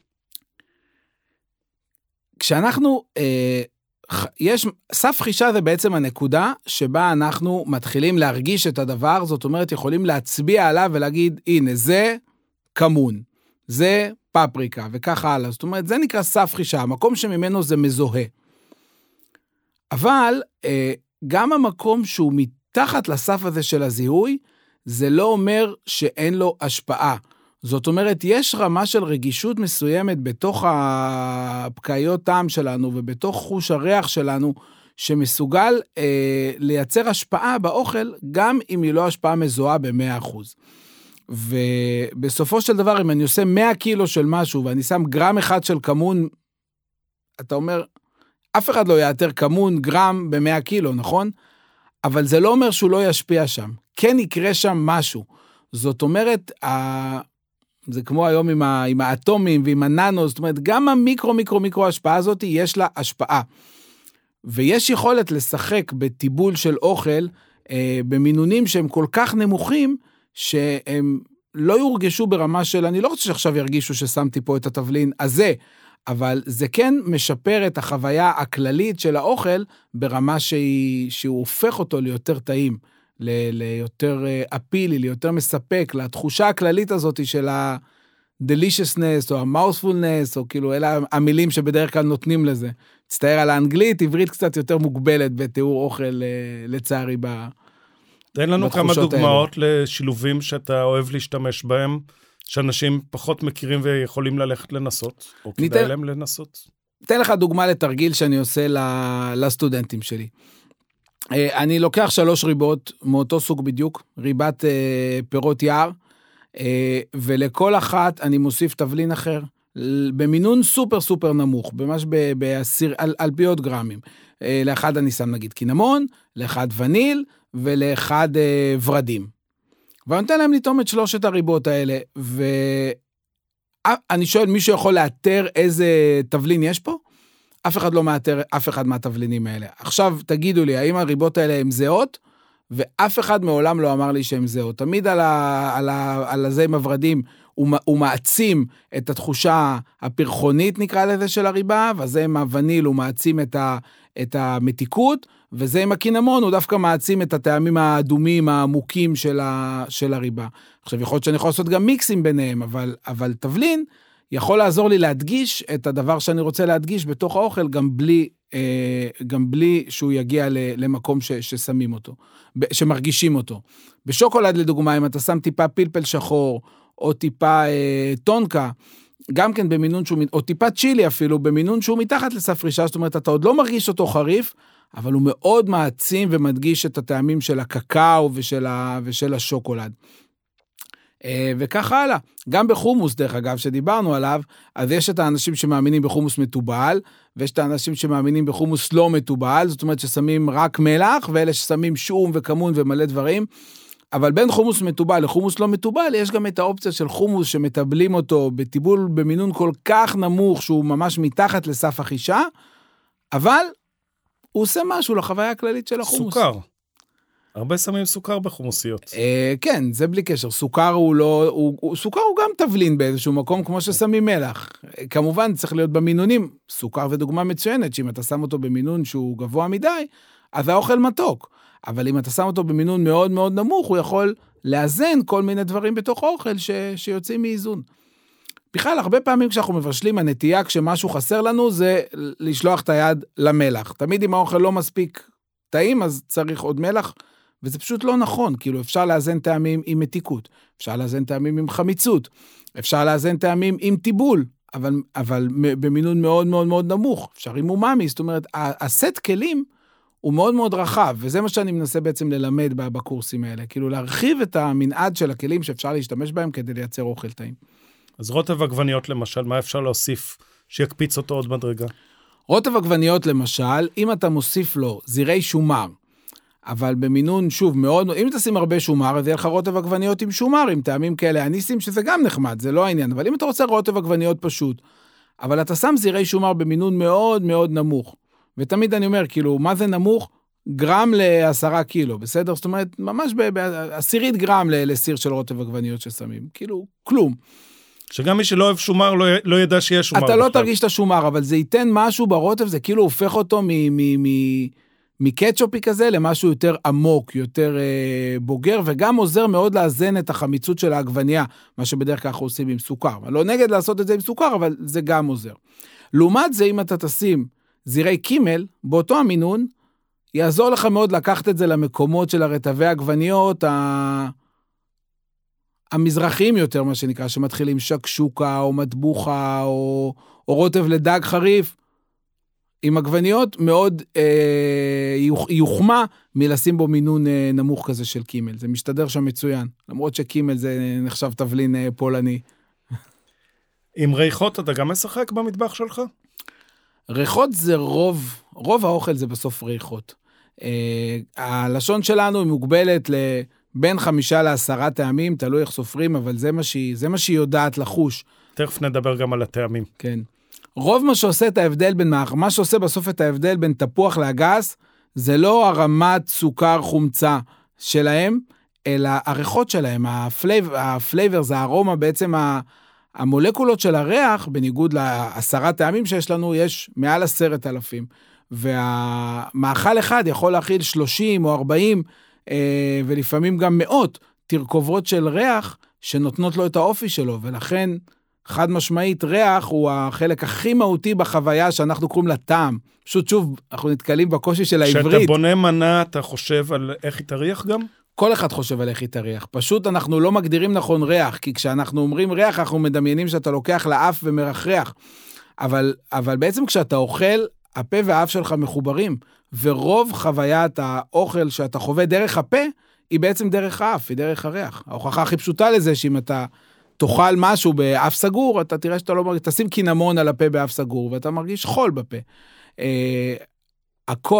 כשאנחנו, אה, יש, סף חישה זה בעצם הנקודה שבה אנחנו מתחילים להרגיש את הדבר, זאת אומרת, יכולים להצביע עליו ולהגיד, הנה, זה כמון, זה פפריקה, וככה הלאה. זאת אומרת, זה נקרא סף חישה, המקום שממנו זה מזוהה. אבל אה, גם המקום שהוא מתחת לסף הזה של הזיהוי, זה לא אומר שאין לו השפעה. זאת אומרת, יש רמה של רגישות מסוימת בתוך הפקאיות טעם שלנו ובתוך חוש הריח שלנו, שמסוגל אה, לייצר השפעה באוכל, גם אם היא לא השפעה מזוהה ב-100%. ובסופו של דבר, אם אני עושה 100 קילו של משהו ואני שם גרם אחד של כמון, אתה אומר, אף אחד לא יאתר כמון גרם ב-100 קילו, נכון? אבל זה לא אומר שהוא לא ישפיע שם. כן יקרה שם משהו. זאת אומרת. זה כמו היום עם, ה... עם האטומים ועם הננו, זאת אומרת, גם המיקרו מיקרו מיקרו השפעה הזאת, יש לה השפעה. ויש יכולת לשחק בטיבול של אוכל אה, במינונים שהם כל כך נמוכים, שהם לא יורגשו ברמה של, אני לא רוצה שעכשיו ירגישו ששמתי פה את התבלין הזה, אבל זה כן משפר את החוויה הכללית של האוכל ברמה שהיא, שהוא הופך אותו ליותר טעים, ל- ליותר אפילי, ליותר מספק, לתחושה הכללית הזאת של ה-deliciousness או ה-mouthfulness, או כאילו אלה המילים שבדרך כלל נותנים לזה. מצטער על האנגלית, עברית קצת יותר מוגבלת בתיאור אוכל, לצערי, ב... תן לנו כמה דוגמאות האלה. לשילובים שאתה אוהב להשתמש בהם, שאנשים פחות מכירים ויכולים ללכת לנסות, או כדאי ניתן, להם לנסות. אתן לך דוגמה לתרגיל שאני עושה לסטודנטים שלי. אה, אני לוקח שלוש ריבות מאותו סוג בדיוק, ריבת אה, פירות יער, אה, ולכל אחת אני מוסיף תבלין אחר, במינון סופר סופר נמוך, ממש בעשיר, על, על פי עוד גרמים. לאחד אני שם נגיד קינמון, לאחד וניל ולאחד ורדים. ואני נותן להם לטעום את שלושת הריבות האלה, ואני שואל, מישהו יכול לאתר איזה תבלין יש פה? אף אחד לא מאתר אף אחד מהתבלינים האלה. עכשיו, תגידו לי, האם הריבות האלה הן זהות? ואף אחד מעולם לא אמר לי שהן זהות. תמיד על, ה, על, ה, על הזה עם הורדים, הוא, הוא מעצים את התחושה הפרחונית, נקרא לזה, של הריבה, וזה עם הווניל הוא מעצים את, ה, את המתיקות, וזה עם הקינמון, הוא דווקא מעצים את הטעמים האדומים העמוקים של, ה, של הריבה. עכשיו, יכול להיות שאני יכול לעשות גם מיקסים ביניהם, אבל, אבל תבלין יכול לעזור לי להדגיש את הדבר שאני רוצה להדגיש בתוך האוכל, גם בלי, אה, גם בלי שהוא יגיע למקום ש, ששמים אותו, שמרגישים אותו. בשוקולד, לדוגמה, אם אתה שם טיפה פלפל שחור, או טיפה אה, טונקה, גם כן במינון שהוא, או טיפה צ'ילי אפילו, במינון שהוא מתחת לסף רישה, זאת אומרת, אתה עוד לא מרגיש אותו חריף, אבל הוא מאוד מעצים ומדגיש את הטעמים של הקקאו ושל, ה, ושל השוקולד. אה, וכך הלאה. גם בחומוס, דרך אגב, שדיברנו עליו, אז יש את האנשים שמאמינים בחומוס מתובל, ויש את האנשים שמאמינים בחומוס לא מתובל, זאת אומרת ששמים רק מלח, ואלה ששמים שום וכמון ומלא דברים. אבל בין חומוס מתובל לחומוס לא מתובל, יש גם את האופציה של חומוס שמטבלים אותו בטיבול במינון כל כך נמוך שהוא ממש מתחת לסף החישה, אבל הוא עושה משהו לחוויה הכללית של החומוס. סוכר. הרבה שמים סוכר בחומוסיות. אה, כן, זה בלי קשר. סוכר הוא לא, הוא, סוכר הוא גם תבלין באיזשהו מקום, כמו ששמים מלח. כמובן, צריך להיות במינונים. סוכר זה דוגמה מצוינת, שאם אתה שם אותו במינון שהוא גבוה מדי, אז האוכל מתוק. אבל אם אתה שם אותו במינון מאוד מאוד נמוך, הוא יכול לאזן כל מיני דברים בתוך האוכל ש, שיוצאים מאיזון. בכלל, הרבה פעמים כשאנחנו מבשלים, הנטייה כשמשהו חסר לנו זה לשלוח את היד למלח. תמיד אם האוכל לא מספיק טעים, אז צריך עוד מלח. וזה פשוט לא נכון, כאילו אפשר לאזן טעמים עם מתיקות, אפשר לאזן טעמים עם חמיצות, אפשר לאזן טעמים עם טיבול, אבל, אבל במינון מאוד מאוד מאוד נמוך, אפשר עם אומאמי, זאת אומרת, הסט כלים הוא מאוד מאוד רחב, וזה מה שאני מנסה בעצם ללמד בקורסים האלה, כאילו להרחיב את המנעד של הכלים שאפשר להשתמש בהם כדי לייצר אוכל טעים. אז רוטב עגבניות למשל, מה אפשר להוסיף שיקפיץ אותו עוד מדרגה? רוטב עגבניות למשל, אם אתה מוסיף לו זירי שומר, אבל במינון, שוב, מאוד, אם תשים הרבה שומר, אז יהיה לך רוטב עגבניות עם שומר, עם טעמים כאלה אניסים, שזה גם נחמד, זה לא העניין, אבל אם אתה רוצה רוטב עגבניות פשוט, אבל אתה שם זירי שומר במינון מאוד מאוד נמוך, ותמיד אני אומר, כאילו, מה זה נמוך? גרם לעשרה קילו, בסדר? זאת אומרת, ממש בעשירית גרם לסיר של רוטב עגבניות ששמים, כאילו, כלום. שגם מי שלא אוהב שומר לא, לא ידע שיש שומר. אתה לא בכלל. לא תרגיש את השומר, אבל זה ייתן משהו ברוטב, זה כאילו הופך אותו מ... מ, מ מקטשופי כזה למשהו יותר עמוק, יותר אה, בוגר, וגם עוזר מאוד לאזן את החמיצות של העגבנייה, מה שבדרך כלל אנחנו עושים עם סוכר. לא נגד לעשות את זה עם סוכר, אבל זה גם עוזר. לעומת זה, אם אתה תשים זירי קימל, באותו המינון, יעזור לך מאוד לקחת את זה למקומות של הרטבי עגבניות ה... המזרחיים יותר, מה שנקרא, שמתחילים שקשוקה, או מטבוחה, או, או רוטב לדג חריף. עם עגבניות מאוד אה, יוחמא מלשים בו מינון אה, נמוך כזה של קימל. זה משתדר שם מצוין, למרות שקימל זה נחשב תבלין אה, פולני. עם ריחות אתה גם משחק במטבח שלך? ריחות זה רוב, רוב האוכל זה בסוף ריחות. אה, הלשון שלנו היא מוגבלת לבין חמישה לעשרה טעמים, תלוי איך סופרים, אבל זה מה שהיא, זה מה שהיא יודעת לחוש. תכף נדבר גם על הטעמים. כן. רוב מה שעושה את ההבדל בין, מה שעושה בסוף את ההבדל בין תפוח לאגס, זה לא רמת סוכר חומצה שלהם, אלא הריחות שלהם, ה flavor, זה הארומה, בעצם המולקולות של הריח, בניגוד לעשרה טעמים שיש לנו, יש מעל עשרת אלפים. והמאכל אחד יכול להכיל 30 או 40, אה, ולפעמים גם מאות, תרכובות של ריח שנותנות לו את האופי שלו, ולכן חד משמעית, ריח הוא החלק הכי מהותי בחוויה שאנחנו קוראים לה טעם. פשוט שוב, אנחנו נתקלים בקושי של העברית. כשאתה בונה מנה, אתה חושב על איך היא תריח גם? כל אחד חושב על איך היא תריח. פשוט אנחנו לא מגדירים נכון ריח, כי כשאנחנו אומרים ריח, אנחנו מדמיינים שאתה לוקח לאף ומרחרח. אבל, אבל בעצם כשאתה אוכל, הפה והאף שלך מחוברים, ורוב חוויית האוכל שאתה חווה דרך הפה, היא בעצם דרך האף, היא דרך הריח. ההוכחה הכי פשוטה לזה, שאם אתה תאכל משהו באף סגור, אתה תראה שאתה לא מרגיש, תשים קינמון על הפה באף סגור, ואתה מרגיש חול בפה. אה,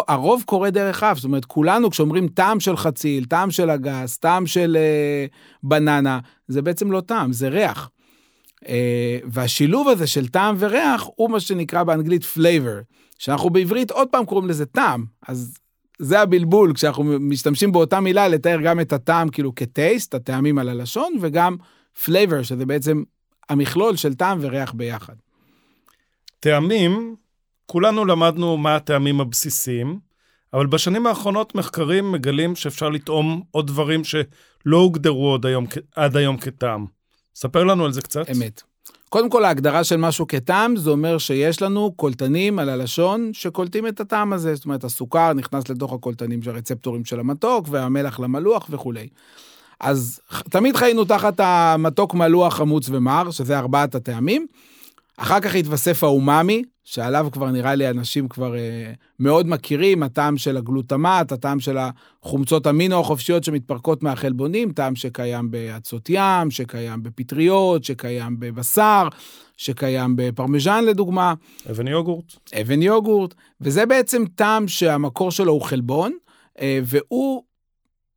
הרוב קורה דרך אף, זאת אומרת, כולנו כשאומרים טעם של חציל, טעם של אגס, טעם של אה, בננה, זה בעצם לא טעם, זה ריח. אה, והשילוב הזה של טעם וריח הוא מה שנקרא באנגלית flavor, שאנחנו בעברית עוד פעם קוראים לזה טעם, אז זה הבלבול, כשאנחנו משתמשים באותה מילה לתאר גם את הטעם כאילו כטייסט, הטעמים על הלשון, וגם flavor, שזה בעצם המכלול של טעם וריח ביחד. טעמים, כולנו למדנו מה הטעמים הבסיסיים, אבל בשנים האחרונות מחקרים מגלים שאפשר לטעום עוד דברים שלא הוגדרו עוד היום, עד היום כטעם. ספר לנו על זה קצת. אמת. קודם כל, ההגדרה של משהו כטעם, זה אומר שיש לנו קולטנים על הלשון שקולטים את הטעם הזה. זאת אומרת, הסוכר נכנס לתוך הקולטנים של הרצפטורים של המתוק, והמלח למלוח וכולי. אז תמיד חיינו תחת המתוק מלוח, חמוץ ומר, שזה ארבעת הטעמים. אחר כך התווסף האומאמי, שעליו כבר נראה לי אנשים כבר אה, מאוד מכירים, הטעם של הגלוטמט, הטעם של החומצות אמינו החופשיות שמתפרקות מהחלבונים, טעם שקיים באצות ים, שקיים בפטריות, שקיים בבשר, שקיים בפרמיז'ן לדוגמה. אבן יוגורט. אבן יוגורט, וזה בעצם טעם שהמקור שלו הוא חלבון, אה, והוא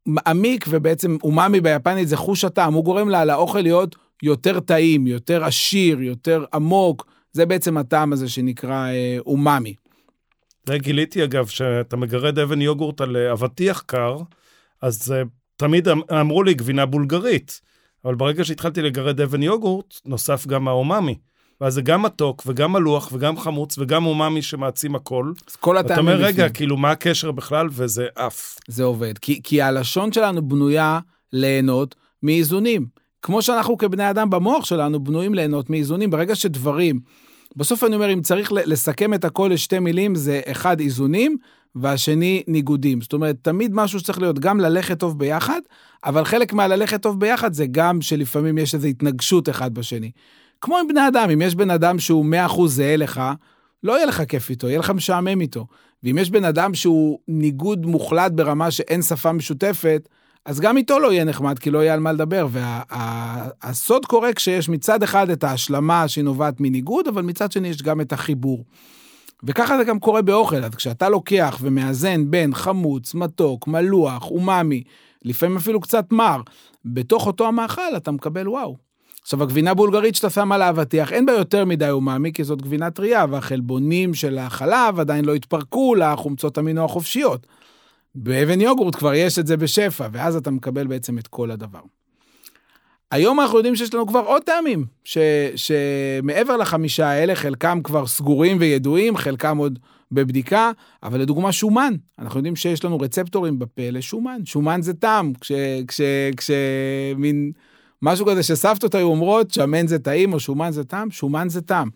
מעמיק ובעצם אומאמי ביפנית זה חוש הטעם, הוא גורם לה לאוכל להיות יותר טעים, יותר עשיר, יותר עמוק, זה בעצם הטעם הזה שנקרא אה, אומאמי. וגיליתי אגב, שאתה מגרד אבן יוגורט על אה, אבטיח קר, אז uh, תמיד אמ-, אמרו לי גבינה בולגרית, אבל ברגע שהתחלתי לגרד אבן יוגורט, נוסף גם האומאמי. ואז זה גם מתוק, וגם מלוח, וגם חמוץ, וגם אומאמי שמעצים הכל. אז כל הטעמים אתה אומר, רגע, כאילו, מה הקשר בכלל? וזה עף. זה עובד. כי, כי הלשון שלנו בנויה ליהנות מאיזונים. כמו שאנחנו כבני אדם במוח שלנו בנויים ליהנות מאיזונים. ברגע שדברים, בסוף אני אומר, אם צריך לסכם את הכל לשתי מילים, זה אחד איזונים, והשני ניגודים. זאת אומרת, תמיד משהו שצריך להיות גם ללכת טוב ביחד, אבל חלק מהללכת טוב ביחד זה גם שלפעמים יש איזו התנגשות אחד בשני. כמו עם בני אדם, אם יש בן אדם שהוא 100% זהה לך, לא יהיה לך כיף איתו, יהיה לך משעמם איתו. ואם יש בן אדם שהוא ניגוד מוחלט ברמה שאין שפה משותפת, אז גם איתו לא יהיה נחמד, כי לא יהיה על מה לדבר. והסוד וה, קורה כשיש מצד אחד את ההשלמה שהיא נובעת מניגוד, אבל מצד שני יש גם את החיבור. וככה זה גם קורה באוכל, אז כשאתה לוקח ומאזן בין חמוץ, מתוק, מלוח, אומאמי, לפעמים אפילו קצת מר, בתוך אותו המאכל אתה מקבל וואו. עכשיו, הגבינה בולגרית שאתה שם על האבטיח, אין בה יותר מדי אומאמי, כי זאת גבינה טריה, והחלבונים של החלב עדיין לא התפרקו לחומצות אמינו החופשיות. באבן יוגורט כבר יש את זה בשפע, ואז אתה מקבל בעצם את כל הדבר. היום אנחנו יודעים שיש לנו כבר עוד טעמים, ש, שמעבר לחמישה האלה, חלקם כבר סגורים וידועים, חלקם עוד בבדיקה, אבל לדוגמה שומן, אנחנו יודעים שיש לנו רצפטורים בפה לשומן, שומן זה טעם, כש... כש, כש משהו כזה שסבתות היו אומרות, שמן זה טעים או שומן זה טעם, שומן זה טעם.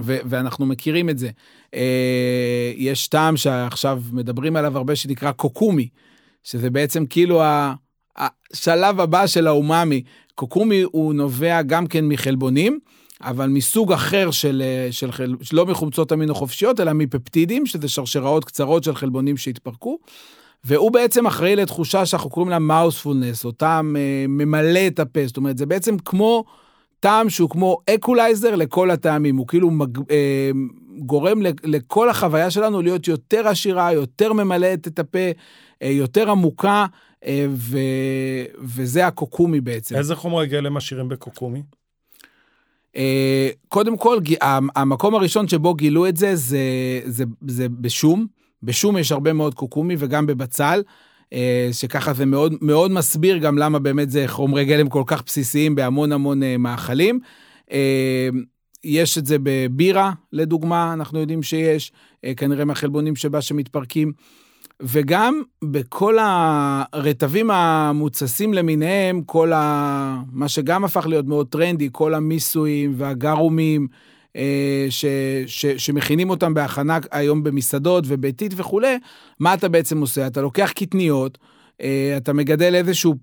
ו- ואנחנו מכירים את זה. אה, יש טעם שעכשיו מדברים עליו הרבה שנקרא קוקומי, שזה בעצם כאילו השלב הבא של האומאמי. קוקומי הוא נובע גם כן מחלבונים, אבל מסוג אחר של, של, של לא מחומצות אמינו חופשיות, אלא מפפטידים, שזה שרשראות קצרות של חלבונים שהתפרקו. והוא בעצם אחראי לתחושה שאנחנו קוראים לה mouthfulness, או טעם אה, ממלא את הפה, זאת אומרת, זה בעצם כמו טעם שהוא כמו אקולייזר לכל הטעמים, הוא כאילו מג, אה, גורם לכל החוויה שלנו להיות יותר עשירה, יותר ממלאת את הפה, אה, יותר עמוקה, אה, ו, וזה הקוקומי בעצם. איזה חומרי גלם עשירים בקוקומי? אה, קודם כל, המקום הראשון שבו גילו את זה, זה, זה, זה בשום. בשום יש הרבה מאוד קוקומי וגם בבצל, אה, שככה זה מאוד, מאוד מסביר גם למה באמת זה חומרי גלם כל כך בסיסיים בהמון המון אה, מאכלים. אה, יש את זה בבירה, לדוגמה, אנחנו יודעים שיש, אה, כנראה מהחלבונים שבה שמתפרקים. וגם בכל הרטבים המוצסים למיניהם, כל ה... מה שגם הפך להיות מאוד טרנדי, כל המיסויים והגרומים, ש, ש, שמכינים אותם בהכנה היום במסעדות וביתית וכולי, מה אתה בעצם עושה? אתה לוקח קטניות, אה, אתה מגדל איזשהו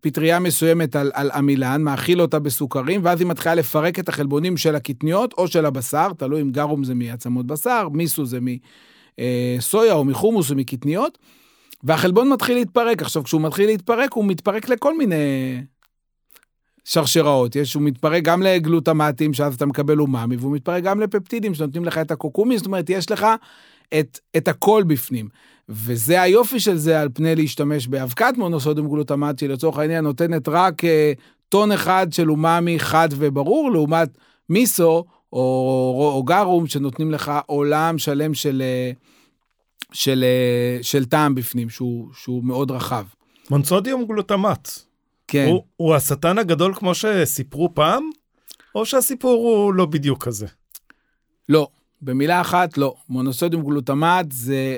פטריה מסוימת על, על עמילן, מאכיל אותה בסוכרים, ואז היא מתחילה לפרק את החלבונים של הקטניות או של הבשר, תלוי אם גרום זה מעצמות בשר, מיסו זה מסויה או מחומוס או מקטניות, והחלבון מתחיל להתפרק. עכשיו, כשהוא מתחיל להתפרק, הוא מתפרק לכל מיני שרשראות. יש, הוא מתפרק גם לגלוטמטים, שאז אתה מקבל אומאמי, והוא מתפרק גם לפפטידים שנותנים לך את הקוקומי, זאת אומרת, יש לך את, את הכל בפנים. וזה היופי של זה על פני להשתמש באבקת מונוסודיום גלוטמט, שלצורך העניין נותנת רק uh, טון אחד של אומאמי חד וברור, לעומת מיסו או, או, או גרום, שנותנים לך עולם שלם של, אה, של, של, של טעם בפנים, שהוא, שהוא מאוד רחב. מונסודיום גלוטמט. כן. הוא, הוא השטן הגדול כמו שסיפרו פעם, או שהסיפור הוא לא בדיוק כזה? לא, במילה אחת לא. מונוסודיום גלוטמט זה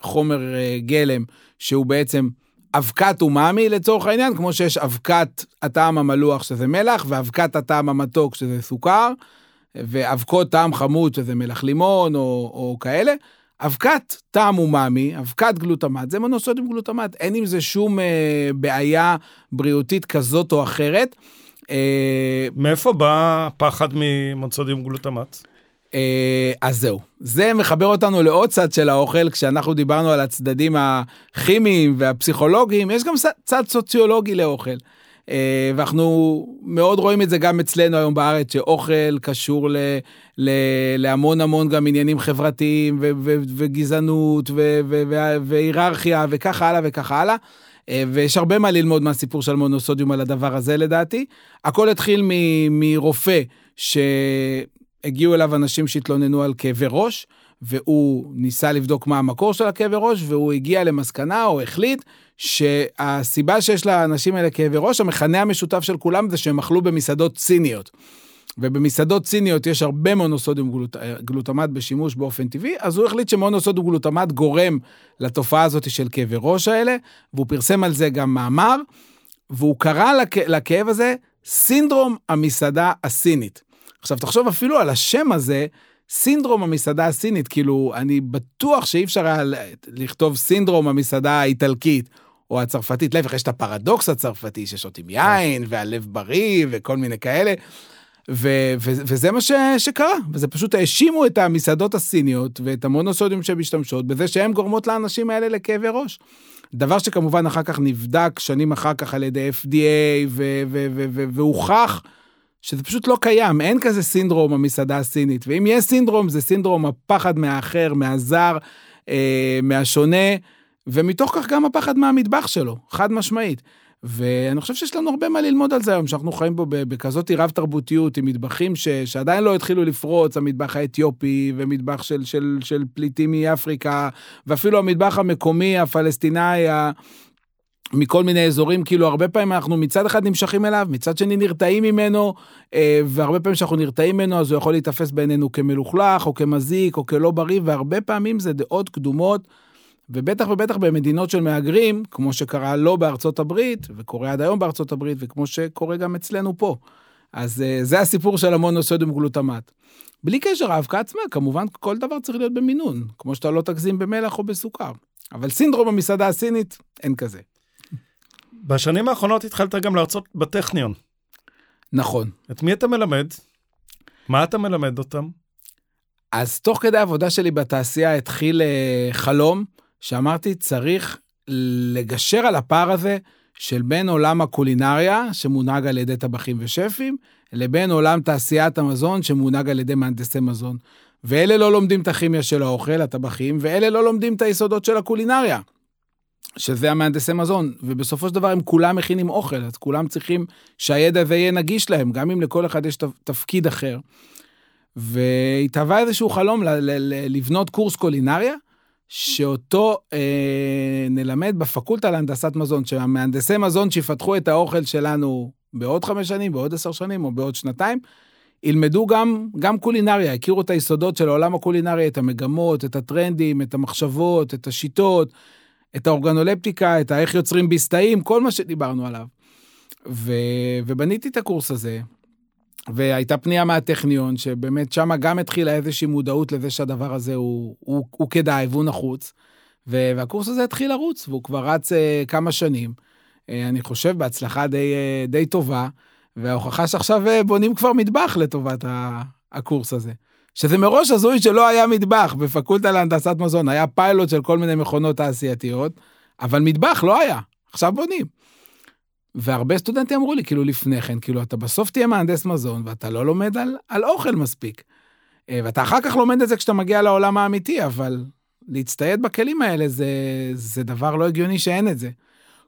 חומר uh, גלם שהוא בעצם אבקת אומאמי לצורך העניין, כמו שיש אבקת הטעם המלוח שזה מלח, ואבקת הטעם המתוק שזה סוכר, ואבקות טעם חמוד שזה מלח לימון או, או כאלה. אבקת טעם אומאמי, אבקת גלוטמט, זה מונוסודיום גלוטמט, אין עם זה שום אה, בעיה בריאותית כזאת או אחרת. אה, מאיפה בא הפחד ממונוסודיום גלוטמט? אה, אז זהו, זה מחבר אותנו לעוד צד של האוכל, כשאנחנו דיברנו על הצדדים הכימיים והפסיכולוגיים, יש גם צד סוציולוגי לאוכל. אה, ואנחנו מאוד רואים את זה גם אצלנו היום בארץ, שאוכל קשור ל, ל, להמון המון גם עניינים חברתיים ו, ו, וגזענות ו, ו, ו, והיררכיה וכך הלאה וכך הלאה. אה, ויש הרבה מה ללמוד מהסיפור של מונוסודיום על הדבר הזה לדעתי. הכל התחיל מ, מרופא שהגיעו אליו אנשים שהתלוננו על כאבי ראש. והוא ניסה לבדוק מה המקור של הכאבי ראש, והוא הגיע למסקנה או החליט שהסיבה שיש לאנשים האלה כאבי ראש, המכנה המשותף של כולם זה שהם אכלו במסעדות ציניות. ובמסעדות ציניות יש הרבה מונוסודיום גלוט... גלוטמט בשימוש באופן טבעי, אז הוא החליט שמונוסודיום גלוטמט גורם לתופעה הזאת של כאבי ראש האלה, והוא פרסם על זה גם מאמר, והוא קרא לכ... לכאב הזה סינדרום המסעדה הסינית. עכשיו, תחשוב אפילו על השם הזה, סינדרום המסעדה הסינית, כאילו, אני בטוח שאי אפשר היה לכתוב סינדרום המסעדה האיטלקית או הצרפתית, להפך, יש את הפרדוקס הצרפתי ששותים יין והלב בריא וכל מיני כאלה. ו- ו- וזה מה ש- שקרה, וזה פשוט האשימו את המסעדות הסיניות ואת המונוסודיום שמשתמשות בזה שהן גורמות לאנשים האלה לכאבי ראש. דבר שכמובן אחר כך נבדק שנים אחר כך על ידי FDA והוכח. שזה פשוט לא קיים, אין כזה סינדרום המסעדה הסינית. ואם יש סינדרום, זה סינדרום הפחד מהאחר, מהזר, אה, מהשונה, ומתוך כך גם הפחד מהמטבח שלו, חד משמעית. ואני חושב שיש לנו הרבה מה ללמוד על זה היום, שאנחנו חיים פה בכזאת רב תרבותיות, עם מטבחים ש, שעדיין לא התחילו לפרוץ, המטבח האתיופי, ומטבח של, של, של פליטים מאפריקה, ואפילו המטבח המקומי, הפלסטיני, מכל מיני אזורים, כאילו הרבה פעמים אנחנו מצד אחד נמשכים אליו, מצד שני נרתעים ממנו, אה, והרבה פעמים כשאנחנו נרתעים ממנו אז הוא יכול להיתפס בעינינו כמלוכלך, או כמזיק, או כלא בריא, והרבה פעמים זה דעות קדומות, ובטח ובטח במדינות של מהגרים, כמו שקרה לא בארצות הברית, וקורה עד היום בארצות הברית, וכמו שקורה גם אצלנו פה. אז אה, זה הסיפור של המונוסודיום גלוטמט. בלי קשר, האבקה עצמה, כמובן כל דבר צריך להיות במינון, כמו שאתה לא תגזים במלח או בסוכר. אבל סינדרום המסעדה הסינית, אין כזה. בשנים האחרונות התחלת גם להרצות בטכניון. נכון. את מי אתה מלמד? מה אתה מלמד אותם? אז תוך כדי העבודה שלי בתעשייה התחיל אה, חלום, שאמרתי, צריך לגשר על הפער הזה של בין עולם הקולינריה, שמונהג על ידי טבחים ושפים, לבין עולם תעשיית המזון, שמונהג על ידי מהנדסי מזון. ואלה לא לומדים את הכימיה של האוכל, הטבחים, ואלה לא לומדים את היסודות של הקולינריה. שזה המהנדסי מזון, ובסופו של דבר הם כולם מכינים אוכל, אז כולם צריכים שהידע הזה יהיה נגיש להם, גם אם לכל אחד יש תפקיד אחר. והתהווה איזשהו חלום לבנות קורס קולינריה, שאותו אה, נלמד בפקולטה להנדסת מזון, שהמהנדסי מזון שיפתחו את האוכל שלנו בעוד חמש שנים, בעוד עשר שנים או בעוד שנתיים, ילמדו גם, גם קולינריה, הכירו את היסודות של העולם הקולינרי, את המגמות, את הטרנדים, את המחשבות, את השיטות, את האורגנולפטיקה, את איך יוצרים ביסטאים, כל מה שדיברנו עליו. ו, ובניתי את הקורס הזה, והייתה פנייה מהטכניון, שבאמת שמה גם התחילה איזושהי מודעות לזה שהדבר הזה הוא, הוא, הוא כדאי והוא נחוץ. והקורס הזה התחיל לרוץ, והוא כבר רץ uh, כמה שנים. Uh, אני חושב בהצלחה די, uh, די טובה, וההוכחה שעכשיו uh, בונים כבר מטבח לטובת הקורס הזה. שזה מראש הזוי שלא היה מטבח בפקולטה להנדסת מזון, היה פיילוט של כל מיני מכונות תעשייתיות, אבל מטבח לא היה, עכשיו בונים. והרבה סטודנטים אמרו לי, כאילו לפני כן, כאילו אתה בסוף תהיה מהנדס מזון ואתה לא לומד על, על אוכל מספיק. ואתה אחר כך לומד את זה כשאתה מגיע לעולם האמיתי, אבל להצטייד בכלים האלה זה, זה דבר לא הגיוני שאין את זה.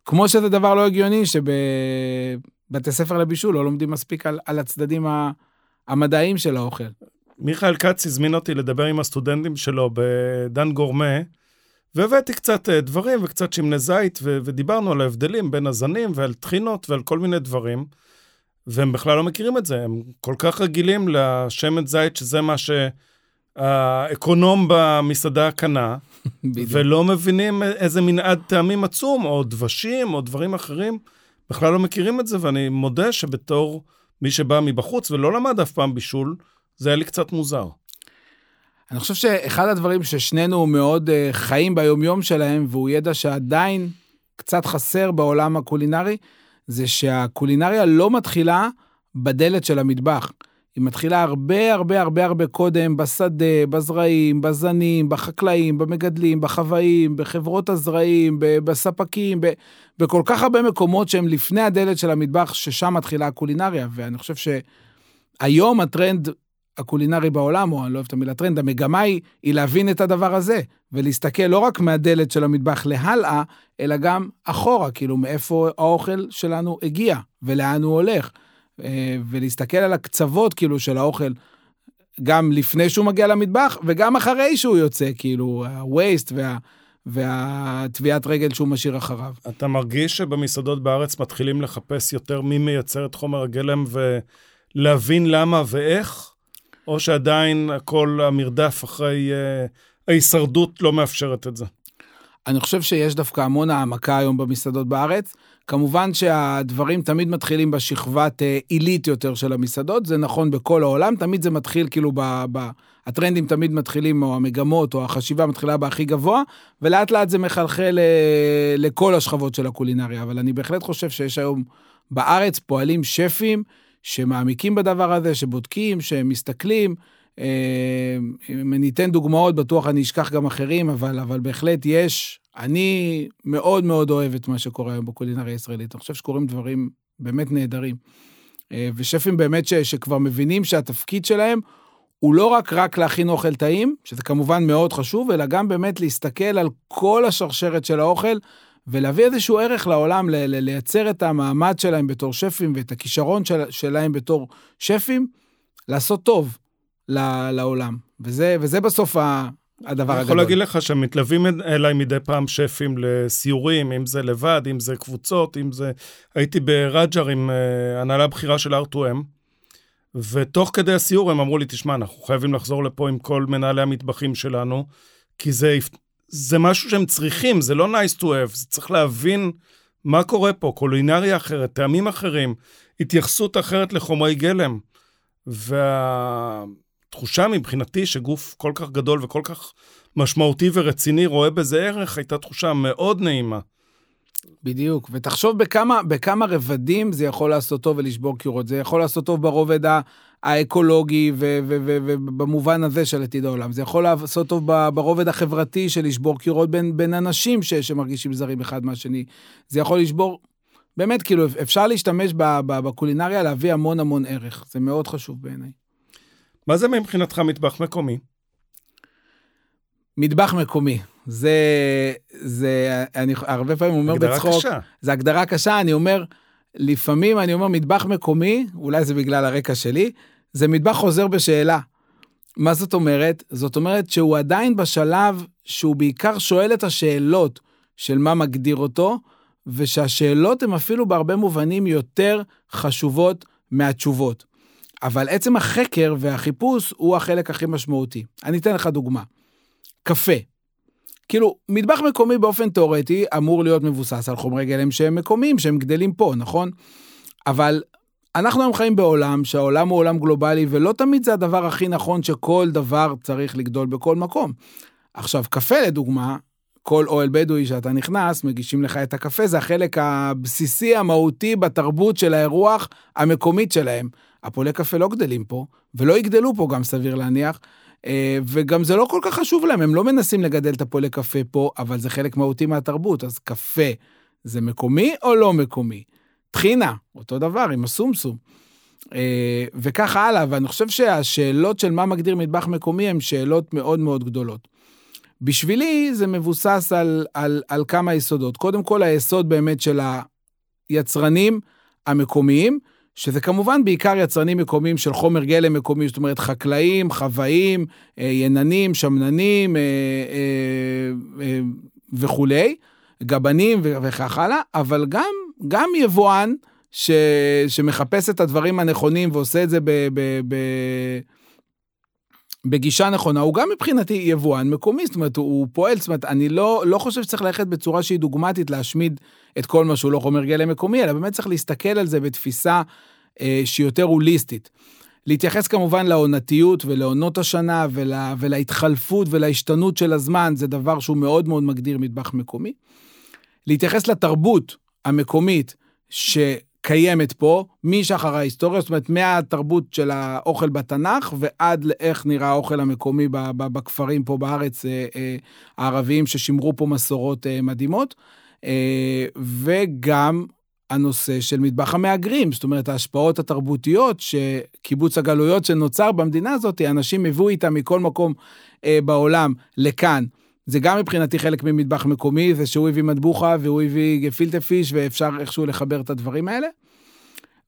כמו שזה דבר לא הגיוני שבבתי ספר לבישול לא לומדים מספיק על, על הצדדים המדעיים של האוכל. מיכאל כץ הזמין אותי לדבר עם הסטודנטים שלו בדן גורמה, והבאתי קצת אה, דברים וקצת שמני זית, ו- ודיברנו על ההבדלים בין הזנים ועל טחינות ועל כל מיני דברים, והם בכלל לא מכירים את זה, הם כל כך רגילים לשמן זית, שזה מה ש... האקונום במסעדה קנה, [LAUGHS] ולא מבינים איזה מנעד טעמים עצום, או דבשים, או דברים אחרים, בכלל לא מכירים את זה, ואני מודה שבתור מי שבא מבחוץ ולא למד אף פעם בישול, זה היה לי קצת מוזר. אני חושב שאחד הדברים ששנינו מאוד uh, חיים ביומיום שלהם, והוא ידע שעדיין קצת חסר בעולם הקולינרי, זה שהקולינריה לא מתחילה בדלת של המטבח. היא מתחילה הרבה הרבה הרבה הרבה קודם בשדה, בזרעים, בזנים, בחקלאים, במגדלים, בחוואים, בחברות הזרעים, בספקים, בכל כך הרבה מקומות שהם לפני הדלת של המטבח, ששם מתחילה הקולינריה. ואני חושב שהיום הטרנד הקולינרי בעולם, או אני לא אוהב את המילה טרנד, המגמה היא, היא להבין את הדבר הזה, ולהסתכל לא רק מהדלת של המטבח להלאה, אלא גם אחורה, כאילו מאיפה האוכל שלנו הגיע, ולאן הוא הולך. אה, ולהסתכל על הקצוות כאילו של האוכל, גם לפני שהוא מגיע למטבח וגם אחרי שהוא יוצא, כאילו ה-waste וה... והטביעת רגל שהוא משאיר אחריו. אתה מרגיש שבמסעדות בארץ מתחילים לחפש יותר מי מייצר את חומר הגלם ולהבין למה ואיך? או שעדיין כל המרדף אחרי uh, ההישרדות לא מאפשרת את זה? אני חושב שיש דווקא המון העמקה היום במסעדות בארץ. כמובן שהדברים תמיד מתחילים בשכבת אה, עילית יותר של המסעדות, זה נכון בכל העולם, תמיד זה מתחיל כאילו ב... ב הטרנדים תמיד מתחילים, או המגמות, או החשיבה מתחילה בהכי גבוה, ולאט לאט זה מחלחל אה, לכל השכבות של הקולינריה. אבל אני בהחלט חושב שיש היום בארץ פועלים שפים שמעמיקים בדבר הזה, שבודקים, שמסתכלים. אה, אם אני אתן דוגמאות, בטוח אני אשכח גם אחרים, אבל, אבל בהחלט יש, אני מאוד מאוד אוהב את מה שקורה היום בקולינריה הישראלית. אני חושב שקורים דברים באמת נהדרים. אה, ושפים באמת ש, שכבר מבינים שהתפקיד שלהם הוא לא רק רק להכין אוכל טעים, שזה כמובן מאוד חשוב, אלא גם באמת להסתכל על כל השרשרת של האוכל, ולהביא איזשהו ערך לעולם, ל- ל- לייצר את המעמד שלהם בתור שפים ואת הכישרון של- שלהם בתור שפים, לעשות טוב. לעולם. וזה, וזה בסוף הדבר הגדול. אני יכול להגיד לך שמתלווים אליי מדי פעם שפים לסיורים, אם זה לבד, אם זה קבוצות, אם זה... הייתי ברג'ר עם uh, הנהלה בכירה של R2M, ותוך כדי הסיור הם אמרו לי, תשמע, אנחנו חייבים לחזור לפה עם כל מנהלי המטבחים שלנו, כי זה, זה משהו שהם צריכים, זה לא nice to have, זה צריך להבין מה קורה פה, קולינריה אחרת, טעמים אחרים, התייחסות אחרת לחומרי גלם. וה... התחושה מבחינתי שגוף כל כך גדול וכל כך משמעותי ורציני רואה בזה ערך, הייתה תחושה מאוד נעימה. בדיוק, ותחשוב בכמה, בכמה רבדים זה יכול לעשות טוב ולשבור קירות. זה יכול לעשות טוב ברובד האקולוגי ובמובן הזה של עתיד העולם. זה יכול לעשות טוב ברובד החברתי של לשבור קירות בין, בין אנשים ש, שמרגישים זרים אחד מהשני. זה יכול לשבור, באמת, כאילו, אפשר להשתמש בקולינריה להביא המון המון ערך. זה מאוד חשוב בעיניי. מה זה מבחינתך מטבח מקומי? מטבח מקומי. זה, זה, אני הרבה פעמים אומר הגדרה בצחוק, קשה. זה הגדרה קשה, אני אומר, לפעמים אני אומר מטבח מקומי, אולי זה בגלל הרקע שלי, זה מטבח חוזר בשאלה. מה זאת אומרת? זאת אומרת שהוא עדיין בשלב שהוא בעיקר שואל את השאלות של מה מגדיר אותו, ושהשאלות הן אפילו בהרבה מובנים יותר חשובות מהתשובות. אבל עצם החקר והחיפוש הוא החלק הכי משמעותי. אני אתן לך דוגמה. קפה. כאילו, מטבח מקומי באופן תיאורטי אמור להיות מבוסס על חומרי גלם שהם מקומיים, שהם גדלים פה, נכון? אבל אנחנו היום חיים בעולם שהעולם הוא עולם גלובלי, ולא תמיד זה הדבר הכי נכון שכל דבר צריך לגדול בכל מקום. עכשיו, קפה לדוגמה, כל אוהל בדואי שאתה נכנס, מגישים לך את הקפה, זה החלק הבסיסי, המהותי בתרבות של האירוח המקומית שלהם. הפועלי קפה לא גדלים פה, ולא יגדלו פה גם סביר להניח, וגם זה לא כל כך חשוב להם, הם לא מנסים לגדל את הפועלי קפה פה, אבל זה חלק מהותי מהתרבות, אז קפה זה מקומי או לא מקומי? טחינה, אותו דבר עם הסומסום. אה, וככה הלאה, ואני חושב שהשאלות של מה מגדיר מטבח מקומי הן שאלות מאוד מאוד גדולות. בשבילי זה מבוסס על, על, על כמה יסודות. קודם כל היסוד באמת של היצרנים המקומיים, שזה כמובן בעיקר יצרנים מקומיים של חומר גלם מקומי, זאת אומרת חקלאים, חוואים, אה, יננים, שמננים אה, אה, וכולי, גבנים וכך הלאה, אבל גם, גם יבואן ש, שמחפש את הדברים הנכונים ועושה את זה ב... ב, ב בגישה נכונה, הוא גם מבחינתי יבואן מקומי, זאת אומרת, הוא פועל, זאת אומרת, אני לא, לא חושב שצריך ללכת בצורה שהיא דוגמטית להשמיד את כל מה שהוא לא חומר גלם מקומי, אלא באמת צריך להסתכל על זה בתפיסה אה, שהיא יותר הוליסטית. להתייחס כמובן לעונתיות ולעונות השנה ולה, ולהתחלפות ולהשתנות של הזמן, זה דבר שהוא מאוד מאוד מגדיר מטבח מקומי. להתייחס לתרבות המקומית, ש... קיימת פה משחר ההיסטוריה, זאת אומרת, מהתרבות של האוכל בתנ"ך ועד לאיך נראה האוכל המקומי בכפרים פה בארץ אה, אה, הערביים ששימרו פה מסורות אה, מדהימות, וגם הנושא של מטבח המהגרים, זאת אומרת, ההשפעות התרבותיות שקיבוץ הגלויות שנוצר במדינה הזאת, אנשים הביאו איתם מכל מקום בעולם לכאן. זה גם מבחינתי חלק ממטבח מקומי, זה שהוא הביא מטבוחה והוא הביא גפילטה פיש, ואפשר איכשהו לחבר את הדברים האלה.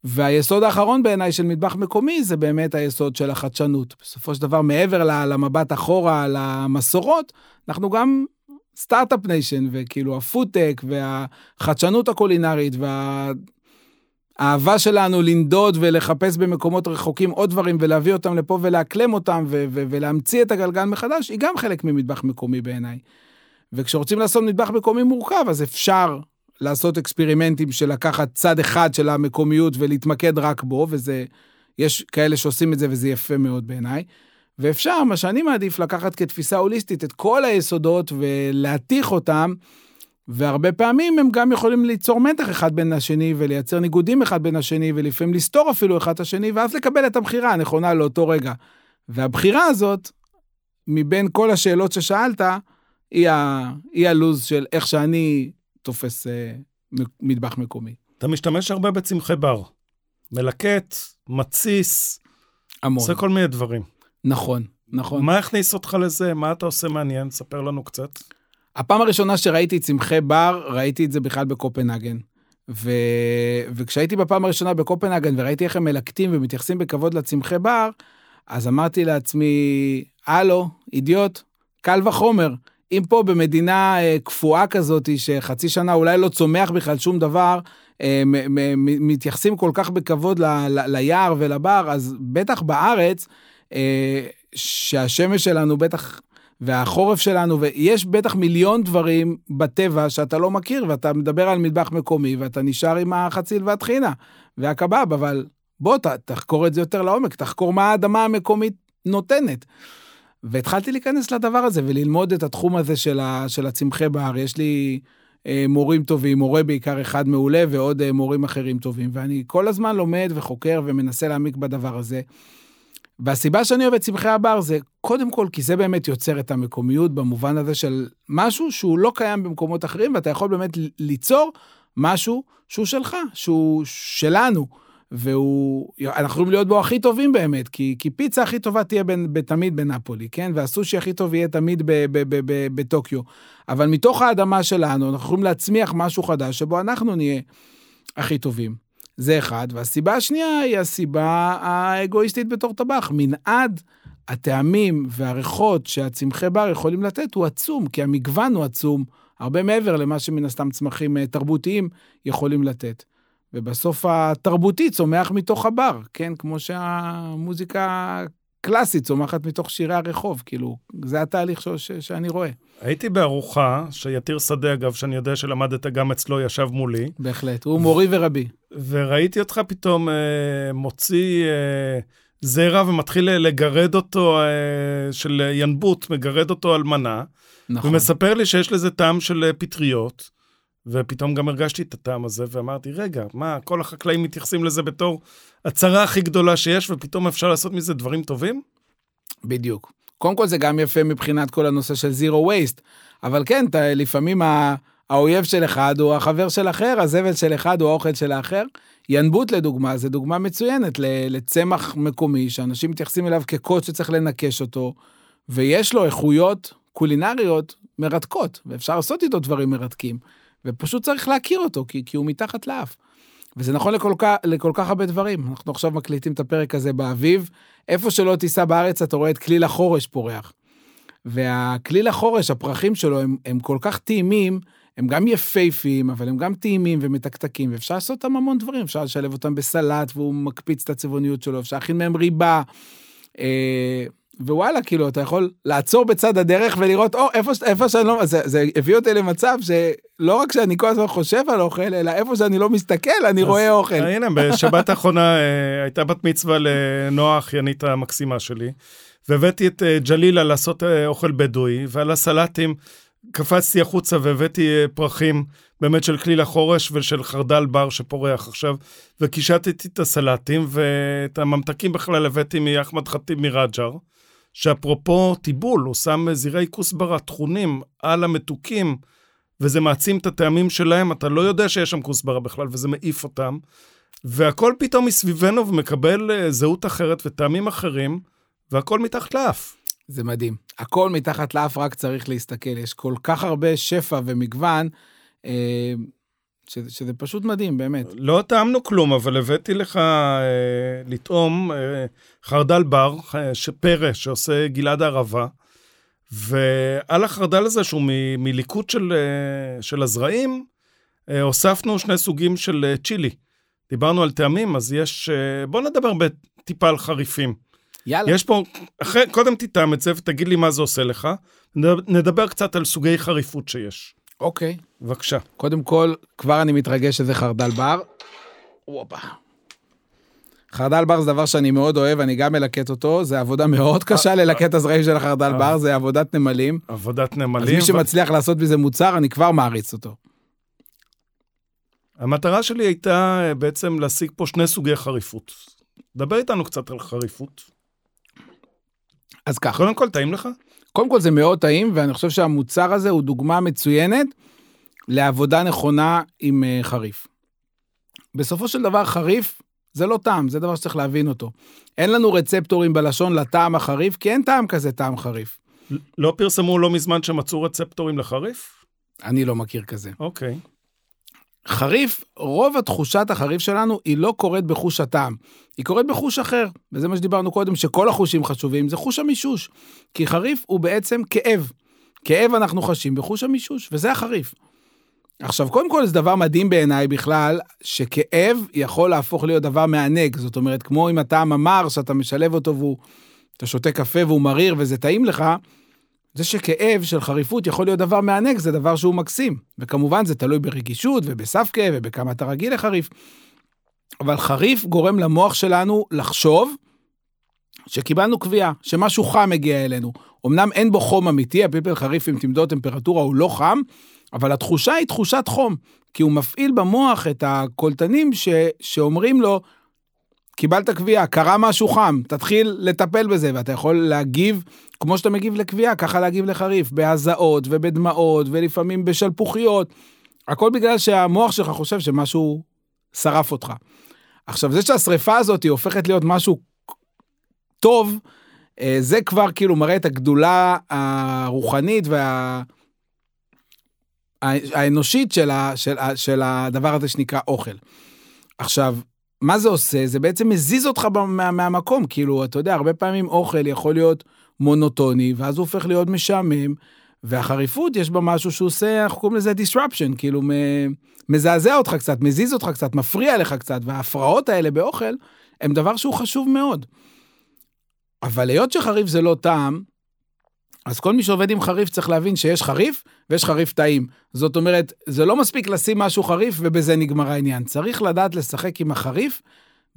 והיסוד האחרון בעיניי של מטבח מקומי זה באמת היסוד של החדשנות. בסופו של דבר, מעבר למבט אחורה, למסורות, אנחנו גם start-up nation, וכאילו ה food tech והחדשנות הקולינרית וה... האהבה שלנו לנדוד ולחפש במקומות רחוקים עוד דברים ולהביא אותם לפה ולאקלם אותם ו- ו- ולהמציא את הגלגל מחדש, היא גם חלק ממטבח מקומי בעיניי. וכשרוצים לעשות מטבח מקומי מורכב, אז אפשר לעשות אקספרימנטים של לקחת צד אחד של המקומיות ולהתמקד רק בו, וזה, יש כאלה שעושים את זה וזה יפה מאוד בעיניי. ואפשר, מה שאני מעדיף, לקחת כתפיסה הוליסטית את כל היסודות ולהתיך אותם והרבה פעמים הם גם יכולים ליצור מתח אחד בין השני ולייצר ניגודים אחד בין השני ולפעמים לסתור אפילו אחד את השני ואז לקבל את הבחירה הנכונה לאותו רגע. והבחירה הזאת, מבין כל השאלות ששאלת, היא, ה... היא הלוז של איך שאני תופס אה, מטבח מקומי. אתה משתמש הרבה בצמחי בר. מלקט, מתסיס, המון. עושה כל מיני דברים. נכון, נכון. מה הכניס אותך לזה? מה אתה עושה מעניין? ספר לנו קצת. הפעם הראשונה שראיתי צמחי בר, ראיתי את זה בכלל בקופנהגן. ו... וכשהייתי בפעם הראשונה בקופנהגן וראיתי איך הם מלקטים ומתייחסים בכבוד לצמחי בר, אז אמרתי לעצמי, הלו, אידיוט, קל וחומר. אם פה במדינה אה, קפואה כזאת, שחצי שנה אולי לא צומח בכלל שום דבר, אה, מתייחסים כל כך בכבוד ל, ל, ליער ולבר, אז בטח בארץ, אה, שהשמש שלנו בטח והחורף שלנו, ויש בטח מיליון דברים בטבע שאתה לא מכיר, ואתה מדבר על מטבח מקומי, ואתה נשאר עם החציל והטחינה והקבב, אבל בוא, ת, תחקור את זה יותר לעומק, תחקור מה האדמה המקומית נותנת. והתחלתי להיכנס לדבר הזה וללמוד את התחום הזה של, ה, של הצמחי בר. יש לי אה, מורים טובים, מורה בעיקר אחד מעולה, ועוד אה, מורים אחרים טובים, ואני כל הזמן לומד וחוקר ומנסה להעמיק בדבר הזה. והסיבה שאני אוהב את צמחי הבר זה קודם כל כי זה באמת יוצר את המקומיות במובן הזה של משהו שהוא לא קיים במקומות אחרים ואתה יכול באמת ליצור משהו שהוא שלך, שהוא שלנו. והוא, אנחנו יכולים להיות בו הכי טובים באמת, כי, כי פיצה הכי טובה תהיה בין, תמיד בנפולי, כן? והסושי הכי טוב יהיה תמיד בטוקיו. אבל מתוך האדמה שלנו, אנחנו יכולים להצמיח משהו חדש שבו אנחנו נהיה הכי טובים. זה אחד. והסיבה השנייה היא הסיבה האגואיסטית בתור טבח. מנעד הטעמים והריחות שהצמחי בר יכולים לתת הוא עצום, כי המגוון הוא עצום הרבה מעבר למה שמן הסתם צמחים אה, תרבותיים יכולים לתת. ובסוף התרבותי צומח מתוך הבר, כן? כמו שהמוזיקה הקלאסית צומחת מתוך שירי הרחוב, כאילו, זה התהליך ש- ש- שאני רואה. הייתי בארוחה, שיתיר שדה, אגב, שאני יודע שלמדת גם אצלו, ישב מולי, בהחלט. הוא מורי ורבי. וראיתי אותך פתאום אה, מוציא אה, זרע ומתחיל לגרד אותו, אה, של ינבוט, מגרד אותו על מנה, נכון. ומספר לי שיש לזה טעם של אה, פטריות, ופתאום גם הרגשתי את הטעם הזה, ואמרתי, רגע, מה, כל החקלאים מתייחסים לזה בתור הצרה הכי גדולה שיש, ופתאום אפשר לעשות מזה דברים טובים? בדיוק. קודם כל זה גם יפה מבחינת כל הנושא של זירו וייסט, אבל כן, אתה, לפעמים ה- האויב של אחד הוא החבר של אחר, הזבל של אחד הוא האוכל של האחר. ינבוט לדוגמה, זה דוגמה מצוינת לצמח מקומי, שאנשים מתייחסים אליו כקוד שצריך לנקש אותו, ויש לו איכויות קולינריות מרתקות, ואפשר לעשות איתו דברים מרתקים, ופשוט צריך להכיר אותו, כי, כי הוא מתחת לאף. וזה נכון לכל לכל כך הרבה דברים. אנחנו עכשיו מקליטים את הפרק הזה באביב, איפה שלא תיסע בארץ אתה רואה את כליל החורש פורח. והכליל החורש, הפרחים שלו הם, הם כל כך טעימים, הם גם יפייפיים, אבל הם גם טעימים ומתקתקים, ואפשר לעשות אותם המון דברים, אפשר לשלב אותם בסלט והוא מקפיץ את הצבעוניות שלו, אפשר להכין מהם ריבה. אה, ווואלה, כאילו, אתה יכול לעצור בצד הדרך ולראות, או, איפה, איפה שאני לא, זה, זה הביא אותי למצב שלא רק שאני כל הזמן חושב על אוכל, אלא איפה שאני לא מסתכל, אני אז- רואה אוכל. אה, הנה, בשבת האחרונה אה, הייתה בת מצווה לנועה האחיינית המקסימה שלי, והבאתי את אה, ג'לילה לעשות אוכל בדואי, ועל הסלטים קפצתי החוצה והבאתי פרחים באמת של כליל החורש ושל חרדל בר שפורח עכשיו, וקישטתי את הסלטים, ואת הממתקים בכלל הבאתי מאחמד ח'טיב מרג'ר, שאפרופו טיבול, הוא שם זירי כוסברה טחונים על המתוקים, וזה מעצים את הטעמים שלהם, אתה לא יודע שיש שם כוסברה בכלל, וזה מעיף אותם. והכל פתאום מסביבנו ומקבל אה, זהות אחרת וטעמים אחרים, והכל מתחת לאף. זה מדהים. הכל מתחת לאף, רק צריך להסתכל. יש כל כך הרבה שפע ומגוון, אה, שזה, שזה פשוט מדהים, באמת. לא טעמנו כלום, אבל הבאתי לך אה, לטעום אה, חרדל בר, אה, פרא שעושה גלעד הערבה, ועל החרדל הזה, שהוא מ- מליקוט של, אה, של הזרעים, אה, הוספנו שני סוגים של אה, צ'ילי. דיברנו על טעמים, אז יש... אה, בוא נדבר טיפה על חריפים. יאללה. יש פה, אחרי, קודם תטעם את זה ותגיד לי מה זה עושה לך. נד- נדבר קצת על סוגי חריפות שיש. אוקיי. בבקשה. קודם כל, כבר אני מתרגש שזה חרדל בר. הופה. חרדל בר זה דבר שאני מאוד אוהב, אני גם מלקט אותו, זה עבודה מאוד קשה ללקט את הזרעים של החרדל אה. בר, זה עבודת נמלים. עבודת אז נמלים. מי שמצליח לעשות מזה מוצר, אני כבר מעריץ אותו. המטרה שלי הייתה אה, בעצם להשיג פה שני סוגי חריפות. דבר איתנו קצת על חריפות. אז ככה. קודם כל, טעים לך? קודם כל זה מאוד טעים, ואני חושב שהמוצר הזה הוא דוגמה מצוינת לעבודה נכונה עם אה, חריף. בסופו של דבר חריף זה לא טעם, זה דבר שצריך להבין אותו. אין לנו רצפטורים בלשון לטעם החריף, כי אין טעם כזה טעם חריף. לא פרסמו לא מזמן שמצאו רצפטורים לחריף? אני לא מכיר כזה. אוקיי. חריף, רוב התחושת החריף שלנו היא לא קורית בחוש הטעם, היא קורית בחוש אחר, וזה מה שדיברנו קודם, שכל החושים חשובים, זה חוש המישוש. כי חריף הוא בעצם כאב. כאב אנחנו חשים בחוש המישוש, וזה החריף. עכשיו, קודם כל זה דבר מדהים בעיניי בכלל, שכאב יכול להפוך להיות דבר מענג. זאת אומרת, כמו עם הטעם המר, שאתה משלב אותו והוא, אתה שותה קפה והוא מריר וזה טעים לך, זה שכאב של חריפות יכול להיות דבר מענג, זה דבר שהוא מקסים. וכמובן זה תלוי ברגישות ובסף כאב ובכמה אתה רגיל לחריף. אבל חריף גורם למוח שלנו לחשוב שקיבלנו קביעה, שמשהו חם מגיע אלינו. אמנם אין בו חום אמיתי, הפלפל חריף עם תמדוד טמפרטורה הוא לא חם, אבל התחושה היא תחושת חום, כי הוא מפעיל במוח את הקולטנים ש... שאומרים לו, קיבלת קביעה, קרה משהו חם, תתחיל לטפל בזה, ואתה יכול להגיב כמו שאתה מגיב לקביעה, ככה להגיב לחריף, בהזעות ובדמעות ולפעמים בשלפוחיות. הכל בגלל שהמוח שלך חושב שמשהו שרף אותך. עכשיו, זה שהשריפה הזאת היא הופכת להיות משהו טוב, אה, זה כבר כאילו מראה את הגדולה הרוחנית וה... של, ה, של, ה, של הדבר הזה שנקרא אוכל. עכשיו, מה זה עושה? זה בעצם מזיז אותך מה, מהמקום, כאילו, אתה יודע, הרבה פעמים אוכל יכול להיות מונוטוני, ואז הוא הופך להיות משעמם, והחריפות, יש בה משהו שהוא עושה, אנחנו קוראים לזה disruption, כאילו מזעזע אותך קצת, מזיז אותך קצת, מפריע לך קצת, וההפרעות האלה באוכל הם דבר שהוא חשוב מאוד. אבל היות שחריף זה לא טעם, אז כל מי שעובד עם חריף צריך להבין שיש חריף ויש חריף טעים. זאת אומרת, זה לא מספיק לשים משהו חריף ובזה נגמר העניין. צריך לדעת לשחק עם החריף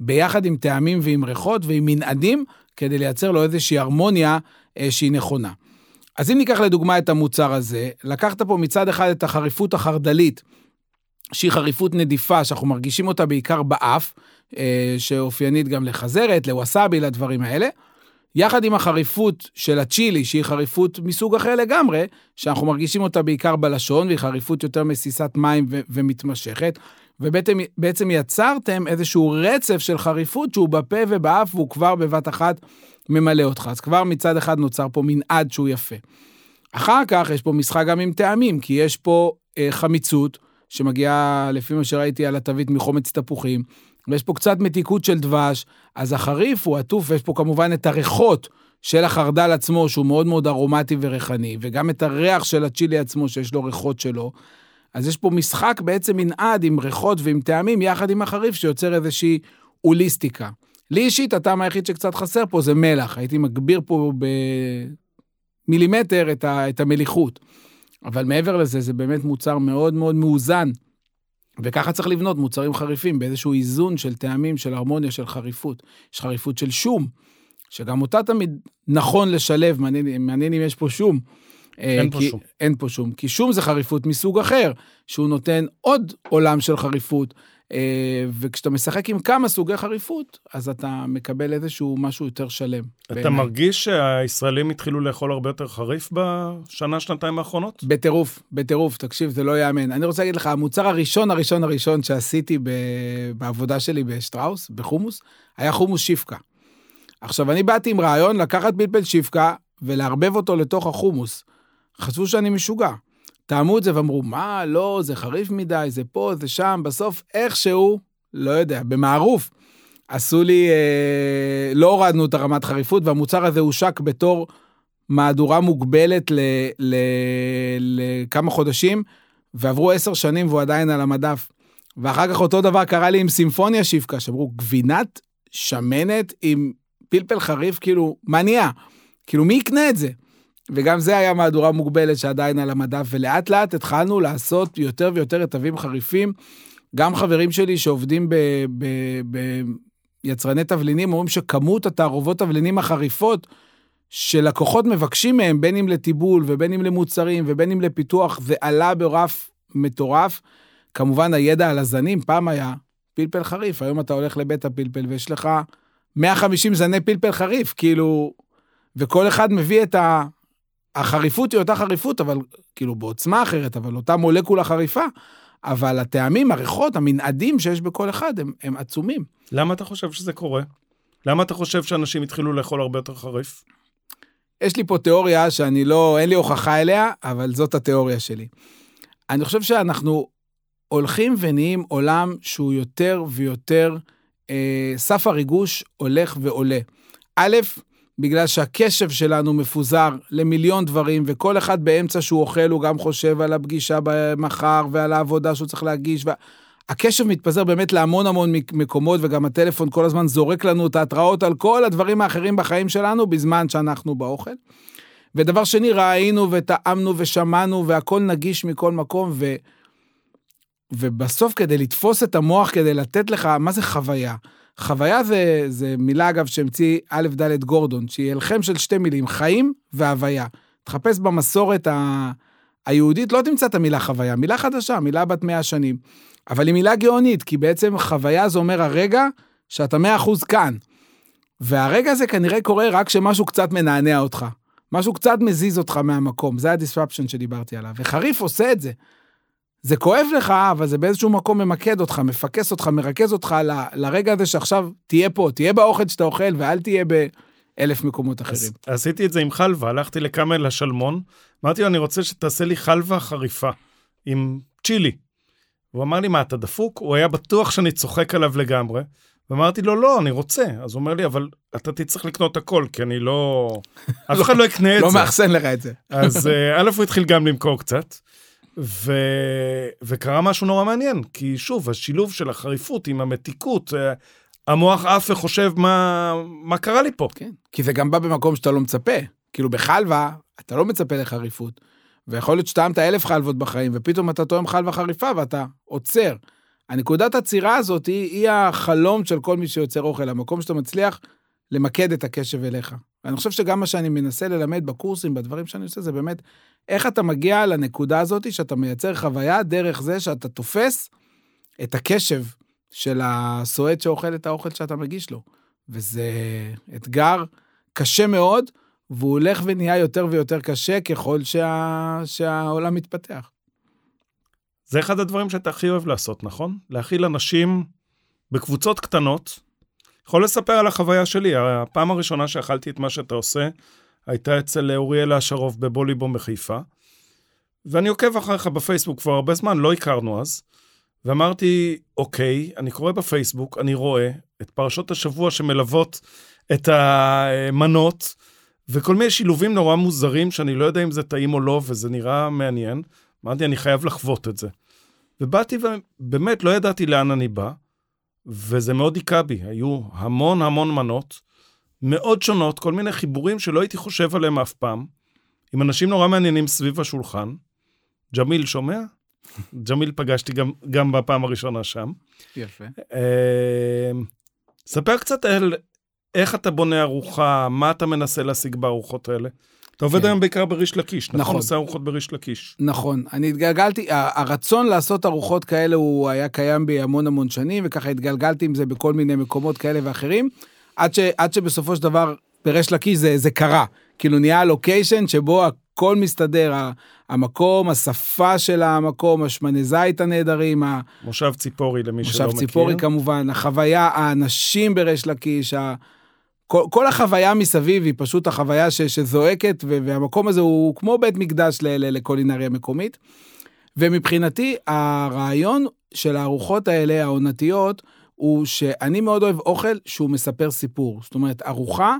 ביחד עם טעמים ועם ריחות ועם מנעדים, כדי לייצר לו איזושהי הרמוניה אה, שהיא נכונה. אז אם ניקח לדוגמה את המוצר הזה, לקחת פה מצד אחד את החריפות החרדלית, שהיא חריפות נדיפה, שאנחנו מרגישים אותה בעיקר באף, אה, שאופיינית גם לחזרת, לווסאבי, לדברים האלה. יחד עם החריפות של הצ'ילי, שהיא חריפות מסוג אחר לגמרי, שאנחנו מרגישים אותה בעיקר בלשון, והיא חריפות יותר מסיסת מים ו- ומתמשכת, ובעצם יצרתם איזשהו רצף של חריפות שהוא בפה ובאף, והוא כבר בבת אחת ממלא אותך. אז כבר מצד אחד נוצר פה מנעד שהוא יפה. אחר כך יש פה משחק גם עם טעמים, כי יש פה אה, חמיצות, שמגיעה, לפי מה שראיתי על התווית, מחומץ תפוחים, ויש פה קצת מתיקות של דבש, אז החריף הוא עטוף, ויש פה כמובן את הריחות של החרדל עצמו, שהוא מאוד מאוד ארומטי וריחני, וגם את הריח של הצ'ילי עצמו, שיש לו ריחות שלו. אז יש פה משחק בעצם מנעד עם ריחות ועם טעמים, יחד עם החריף, שיוצר איזושהי הוליסטיקה. לי אישית, הטעם היחיד שקצת חסר פה זה מלח. הייתי מגביר פה במילימטר את, ה, את המליחות. אבל מעבר לזה, זה באמת מוצר מאוד מאוד מאוזן. וככה צריך לבנות מוצרים חריפים, באיזשהו איזון של טעמים, של הרמוניה, של חריפות. יש חריפות של שום, שגם אותה תמיד נכון לשלב, מעניין, מעניין אם יש פה שום. אין אה, פה כי, שום. אין פה שום. כי שום זה חריפות מסוג אחר, שהוא נותן עוד עולם של חריפות. אה, וכשאתה משחק עם כמה סוגי חריפות, אז אתה מקבל איזשהו משהו יותר שלם. אתה בעיניי. מרגיש שהישראלים התחילו לאכול הרבה יותר חריף בשנה, שנתיים האחרונות? בטירוף, בטירוף, תקשיב, זה לא ייאמן. אני רוצה להגיד לך, המוצר הראשון הראשון הראשון שעשיתי ב... בעבודה שלי בשטראוס, בחומוס, היה חומוס שיפקה. עכשיו, אני באתי עם רעיון לקחת פלפל שיפקה ולערבב אותו לתוך החומוס. חשבו שאני משוגע. טעמו את זה ואמרו, מה, לא, זה חריף מדי, זה פה, זה שם, בסוף איכשהו, לא יודע, במערוף, עשו לי, אה, לא הורדנו את הרמת חריפות, והמוצר הזה הושק בתור מהדורה מוגבלת לכמה חודשים, ועברו עשר שנים והוא עדיין על המדף. ואחר כך אותו דבר קרה לי עם סימפוניה שיפקה, שאמרו, גבינת שמנת עם פלפל חריף, כאילו, מה נהיה? כאילו, מי יקנה את זה? וגם זה היה מהדורה מוגבלת שעדיין על המדף, ולאט לאט התחלנו לעשות יותר ויותר רטבים חריפים. גם חברים שלי שעובדים ביצרני תבלינים אומרים שכמות התערובות תבלינים החריפות שלקוחות מבקשים מהם, בין אם לטיבול ובין אם למוצרים ובין אם לפיתוח, זה עלה ברף מטורף. כמובן הידע על הזנים, פעם היה פלפל חריף, היום אתה הולך לבית הפלפל ויש לך 150 זני פלפל חריף, כאילו, וכל אחד מביא את ה... החריפות היא אותה חריפות, אבל כאילו בעוצמה אחרת, אבל אותה מולקולה חריפה, אבל הטעמים, הריחות, המנעדים שיש בכל אחד הם, הם עצומים. למה אתה חושב שזה קורה? למה אתה חושב שאנשים התחילו לאכול הרבה יותר חריף? יש לי פה תיאוריה שאני לא, אין לי הוכחה אליה, אבל זאת התיאוריה שלי. אני חושב שאנחנו הולכים ונהיים עולם שהוא יותר ויותר, אה, סף הריגוש הולך ועולה. א', בגלל שהקשב שלנו מפוזר למיליון דברים, וכל אחד באמצע שהוא אוכל, הוא גם חושב על הפגישה מחר ועל העבודה שהוא צריך להגיש. וה... הקשב מתפזר באמת להמון המון מקומות, וגם הטלפון כל הזמן זורק לנו את ההתראות על כל הדברים האחרים בחיים שלנו, בזמן שאנחנו באוכל. ודבר שני, ראינו וטעמנו ושמענו, והכל נגיש מכל מקום, ו... ובסוף כדי לתפוס את המוח, כדי לתת לך, מה זה חוויה? חוויה זה, זה מילה, אגב, שהמציא א' ד' גורדון, שהיא הלחם של שתי מילים, חיים והוויה. תחפש במסורת ה... היהודית, לא תמצא את המילה חוויה, מילה חדשה, מילה בת מאה שנים. אבל היא מילה גאונית, כי בעצם חוויה זה אומר הרגע שאתה מאה אחוז כאן. והרגע הזה כנראה קורה רק כשמשהו קצת מנענע אותך. משהו קצת מזיז אותך מהמקום, זה ה-disruption שדיברתי עליו. וחריף עושה את זה. זה כואב לך, אבל זה באיזשהו מקום ממקד אותך, מפקס אותך, מרכז אותך ל, לרגע הזה שעכשיו תהיה פה, תהיה באוכל שאתה אוכל, ואל תהיה באלף מקומות אחרים. אז, עשיתי את זה עם חלבה, הלכתי לכרמל לשלמון, אמרתי לו, אני רוצה שתעשה לי חלבה חריפה, עם צ'ילי. הוא אמר לי, מה, אתה דפוק? הוא היה בטוח שאני צוחק עליו לגמרי. ואמרתי לו, לא, אני רוצה. אז הוא אומר לי, אבל אתה תצטרך לקנות הכל, כי אני לא... [LAUGHS] אף אחד לא יקנה את לא זה. מאחסן לך את זה. אז אה, א', הוא התחיל גם למכור קצת, ו... וקרה משהו נורא מעניין, כי שוב, השילוב של החריפות עם המתיקות, אה, המוח עף וחושב מה, מה קרה לי פה. כן. כי זה גם בא במקום שאתה לא מצפה. כאילו בחלבה, אתה לא מצפה לחריפות. ויכול להיות שטעמת אלף חלבות בחיים, ופתאום אתה טועם חלבה חריפה ואתה עוצר. הנקודת עצירה הזאת היא, היא החלום של כל מי שיוצר אוכל, המקום שאתה מצליח למקד את הקשב אליך. ואני חושב שגם מה שאני מנסה ללמד בקורסים, בדברים שאני עושה, זה באמת איך אתה מגיע לנקודה הזאת שאתה מייצר חוויה דרך זה שאתה תופס את הקשב של הסועד שאוכל את האוכל שאתה מגיש לו. וזה אתגר קשה מאוד, והוא הולך ונהיה יותר ויותר קשה ככל שה... שהעולם מתפתח. זה אחד הדברים שאתה הכי אוהב לעשות, נכון? להכיל אנשים בקבוצות קטנות. יכול לספר על החוויה שלי. הפעם הראשונה שאכלתי את מה שאתה עושה, הייתה אצל אוריאל אשרוב בבוליבום בחיפה. ואני עוקב אחריך בפייסבוק כבר הרבה זמן, לא הכרנו אז. ואמרתי, אוקיי, אני קורא בפייסבוק, אני רואה את פרשות השבוע שמלוות את המנות, וכל מיני שילובים נורא מוזרים, שאני לא יודע אם זה טעים או לא, וזה נראה מעניין. אמרתי, אני חייב לחוות את זה. ובאתי ובאמת לא ידעתי לאן אני בא, וזה מאוד היכה בי. היו המון המון מנות, מאוד שונות, כל מיני חיבורים שלא הייתי חושב עליהם אף פעם, עם אנשים נורא מעניינים סביב השולחן. ג'מיל שומע? [LAUGHS] ג'מיל פגשתי גם, גם בפעם הראשונה שם. יפה. אה, ספר קצת על איך אתה בונה ארוחה, מה אתה מנסה להשיג בארוחות האלה. אתה עובד כן. היום בעיקר בריש לקיש, נכון? נכון. עושה ארוחות בריש לקיש. נכון, אני התגלגלתי, הרצון לעשות ארוחות כאלה הוא היה קיים בי המון המון שנים, וככה התגלגלתי עם זה בכל מיני מקומות כאלה ואחרים, עד, ש, עד שבסופו של דבר, בריש לקיש זה, זה קרה. כאילו נהיה לוקיישן שבו הכל מסתדר, המקום, השפה של המקום, השמני זית הנהדרים, מושב ציפורי, למי שלא מושב מכיר. ציפורי כמובן, החוויה, האנשים בריש לקיש, ה... כל, כל החוויה מסביב היא פשוט החוויה ש, שזועקת, ו, והמקום הזה הוא כמו בית מקדש לקולינריה מקומית. ומבחינתי, הרעיון של הארוחות האלה, העונתיות, הוא שאני מאוד אוהב אוכל שהוא מספר סיפור. זאת אומרת, ארוחה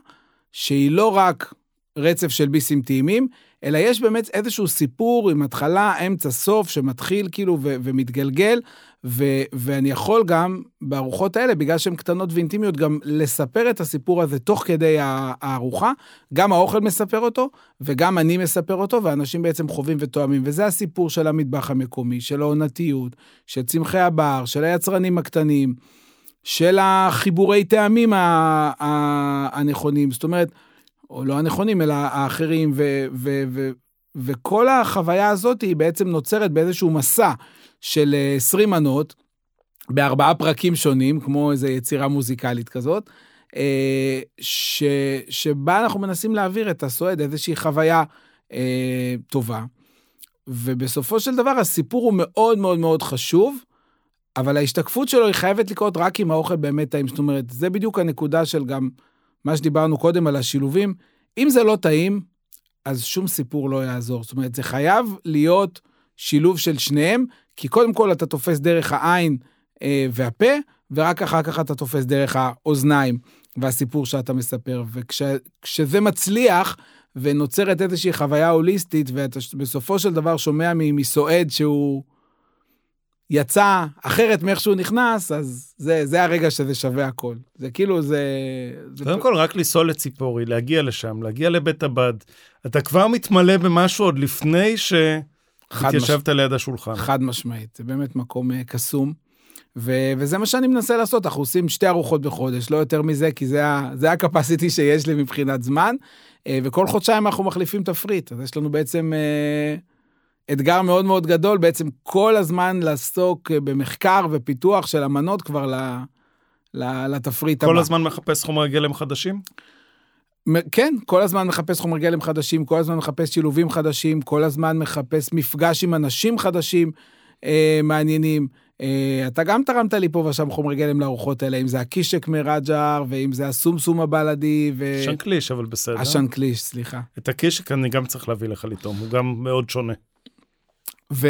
שהיא לא רק רצף של ביסים טעימים, אלא יש באמת איזשהו סיפור עם התחלה, אמצע, סוף, שמתחיל כאילו ו- ומתגלגל, ו- ואני יכול גם בארוחות האלה, בגלל שהן קטנות ואינטימיות, גם לספר את הסיפור הזה תוך כדי הארוחה. גם האוכל מספר אותו, וגם אני מספר אותו, ואנשים בעצם חווים ותואמים. וזה הסיפור של המטבח המקומי, של העונתיות, של צמחי הבר, של היצרנים הקטנים, של החיבורי טעמים הנכונים. זאת אומרת, או לא הנכונים, אלא האחרים, ו, ו, ו, וכל החוויה הזאת היא בעצם נוצרת באיזשהו מסע של אה, 20 מנות, בארבעה פרקים שונים, כמו איזו יצירה מוזיקלית כזאת, אה, ש, שבה אנחנו מנסים להעביר את הסועד איזושהי חוויה אה, טובה. ובסופו של דבר הסיפור הוא מאוד מאוד מאוד חשוב, אבל ההשתקפות שלו היא חייבת לקרות רק אם האוכל באמת טעים. זאת אומרת, זה בדיוק הנקודה של גם מה שדיברנו קודם על השילובים. אם זה לא טעים, אז שום סיפור לא יעזור. זאת אומרת, זה חייב להיות שילוב של שניהם, כי קודם כל אתה תופס דרך העין אה, והפה, ורק אחר כך אתה תופס דרך האוזניים והסיפור שאתה מספר. וכשזה מצליח, ונוצרת איזושהי חוויה הוליסטית, ואתה בסופו של דבר שומע מסועד שהוא יצא אחרת מאיך שהוא נכנס, אז זה, זה הרגע שזה שווה הכל. זה כאילו, זה... זה קודם כל, רק לנסוע לציפורי, להגיע לשם, להגיע לבית הבד. אתה כבר מתמלא במשהו עוד לפני חד, שהתיישבת ליד השולחן. חד משמעית, זה באמת מקום אה, קסום. ו- וזה מה שאני מנסה לעשות, אנחנו עושים שתי ארוחות בחודש, לא יותר מזה, כי זה, ה- זה הקפסיטי שיש לי מבחינת זמן, אה, וכל חודשיים אנחנו מחליפים תפריט, אז יש לנו בעצם אה, אתגר מאוד מאוד גדול, בעצם כל הזמן לעסוק במחקר ופיתוח של המנות כבר ל- ל- לתפריט הבא. כל הזמן מחפש חומרי גלם חדשים? כן, כל הזמן מחפש חומר גלם חדשים, כל הזמן מחפש שילובים חדשים, כל הזמן מחפש מפגש עם אנשים חדשים אה, מעניינים. אה, אתה גם תרמת לי פה ושם חומרי גלם לארוחות האלה, אם זה הקישק מרג'ר, ואם זה הסומסום הבלדי, ו... שנקליש, אבל בסדר. השנקליש, סליחה. את הקישק אני גם צריך להביא לך לטעום, הוא גם מאוד שונה. ו...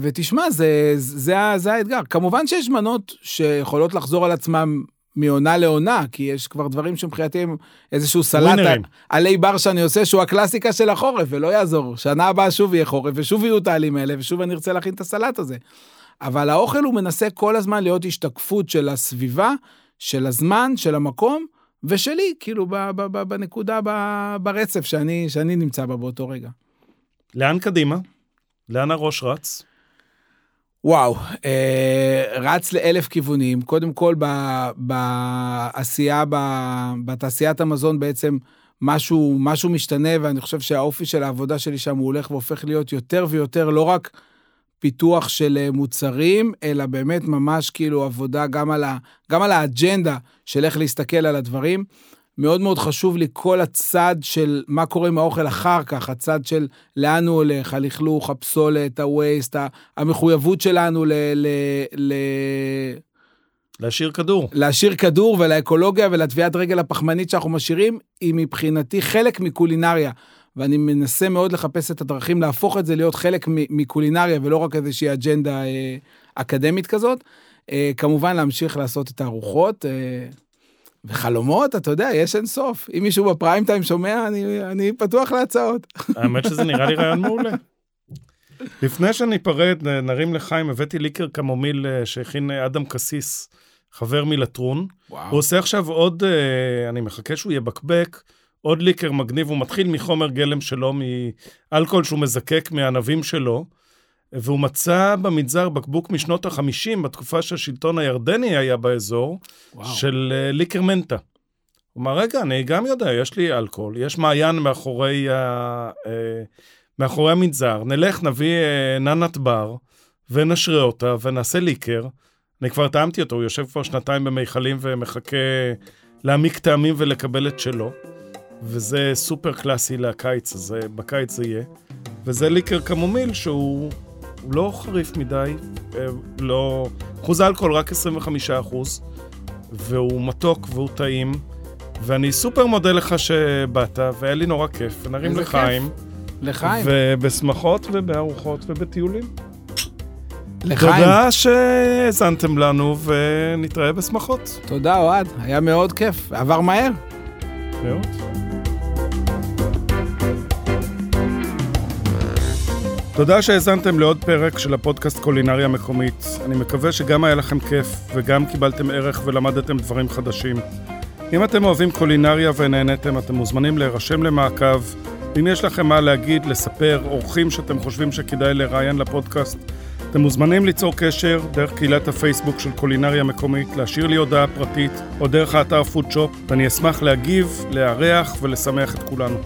ותשמע, זה, זה, ה- זה האתגר. כמובן שיש מנות שיכולות לחזור על עצמם מעונה לעונה, כי יש כבר דברים שמבחינתי הם איזשהו סלט. עלי בר שאני עושה, שהוא הקלאסיקה של החורף, ולא יעזור. שנה הבאה שוב יהיה חורף, ושוב יהיו את העלים האלה, ושוב אני ארצה להכין את הסלט הזה. אבל האוכל הוא מנסה כל הזמן להיות השתקפות של הסביבה, של הזמן, של המקום, ושלי, כאילו, ב- ב- ב- בנקודה, ב- ברצף שאני, שאני נמצא בה באותו רגע. לאן קדימה? לאן הראש רץ? וואו, אה, רץ לאלף כיוונים. קודם כל, ב- בעשייה, ב- בתעשיית המזון בעצם משהו, משהו משתנה, ואני חושב שהאופי של העבודה שלי שם הוא הולך והופך להיות יותר ויותר לא רק פיתוח של אה, מוצרים, אלא באמת ממש כאילו עבודה גם על, ה, גם על האג'נדה של איך להסתכל על הדברים. מאוד מאוד חשוב לי כל הצד של מה קורה עם האוכל אחר כך, הצד של לאן הוא הולך, הלכלוך, הפסולת, הווייסט, ה- המחויבות שלנו ל... ל, ל להשאיר כדור. להשאיר כדור ולאקולוגיה ולטביעת רגל הפחמנית שאנחנו משאירים, היא מבחינתי חלק מקולינריה. ואני מנסה מאוד לחפש את הדרכים להפוך את זה להיות חלק מקולינריה ולא רק איזושהי אג'נדה אה, אקדמית כזאת. אה, כמובן להמשיך לעשות את הארוחות. אה, וחלומות, אתה יודע, יש אין סוף. אם מישהו בפריים טיים שומע, אני, אני פתוח להצעות. האמת שזה נראה לי רעיון מעולה. לפני שניפרד, נרים לחיים, הבאתי ליקר קמומיל שהכין אדם קסיס, חבר מלטרון. הוא עושה עכשיו עוד, אה, אני מחכה שהוא יבקבק, עוד ליקר מגניב, הוא מתחיל מחומר גלם שלו, מאלכוהול שהוא מזקק מהענבים שלו, והוא מצא במנזר בקבוק משנות ה-50, בתקופה שהשלטון הירדני היה באזור, וואו. של אה, ליקר מנטה. הוא אמר, רגע, אני גם יודע, יש לי אלכוהול, יש מעיין מאחורי, ה, אה, מאחורי המנזר, נלך, נביא אה, ננת בר, ונשרה אותה, ונעשה ליקר. אני כבר טעמתי אותו, הוא יושב כבר שנתיים במיכלים ומחכה להעמיק טעמים ולקבל את שלו. וזה סופר קלאסי לקיץ, אז אה, בקיץ זה יהיה. וזה ליקר קמומיל שהוא הוא לא חריף מדי, אה, לא... אחוז האלכוהול רק 25 אחוז, והוא מתוק והוא טעים, ואני סופר מודה לך שבאת, והיה לי נורא כיף, ונרים לחיים, לחיים. ובשמחות ובארוחות ובטיולים. לחיים. תודה שהאזנתם לנו, ונתראה בשמחות. תודה, אוהד. היה מאוד כיף. עבר מהר. מאוד. תודה שהאזנתם לעוד פרק של הפודקאסט קולינריה מקומית. אני מקווה שגם היה לכם כיף וגם קיבלתם ערך ולמדתם דברים חדשים. אם אתם אוהבים קולינריה ונהניתם, אתם מוזמנים להירשם למעקב. אם יש לכם מה להגיד, לספר, אורחים שאתם חושבים שכדאי לראיין לפודקאסט, אתם מוזמנים ליצור קשר דרך קהילת הפייסבוק של קולינריה מקומית, להשאיר לי הודעה פרטית או דרך האתר פודשופ, ואני אשמח להגיב, לארח ולשמח את כולנו.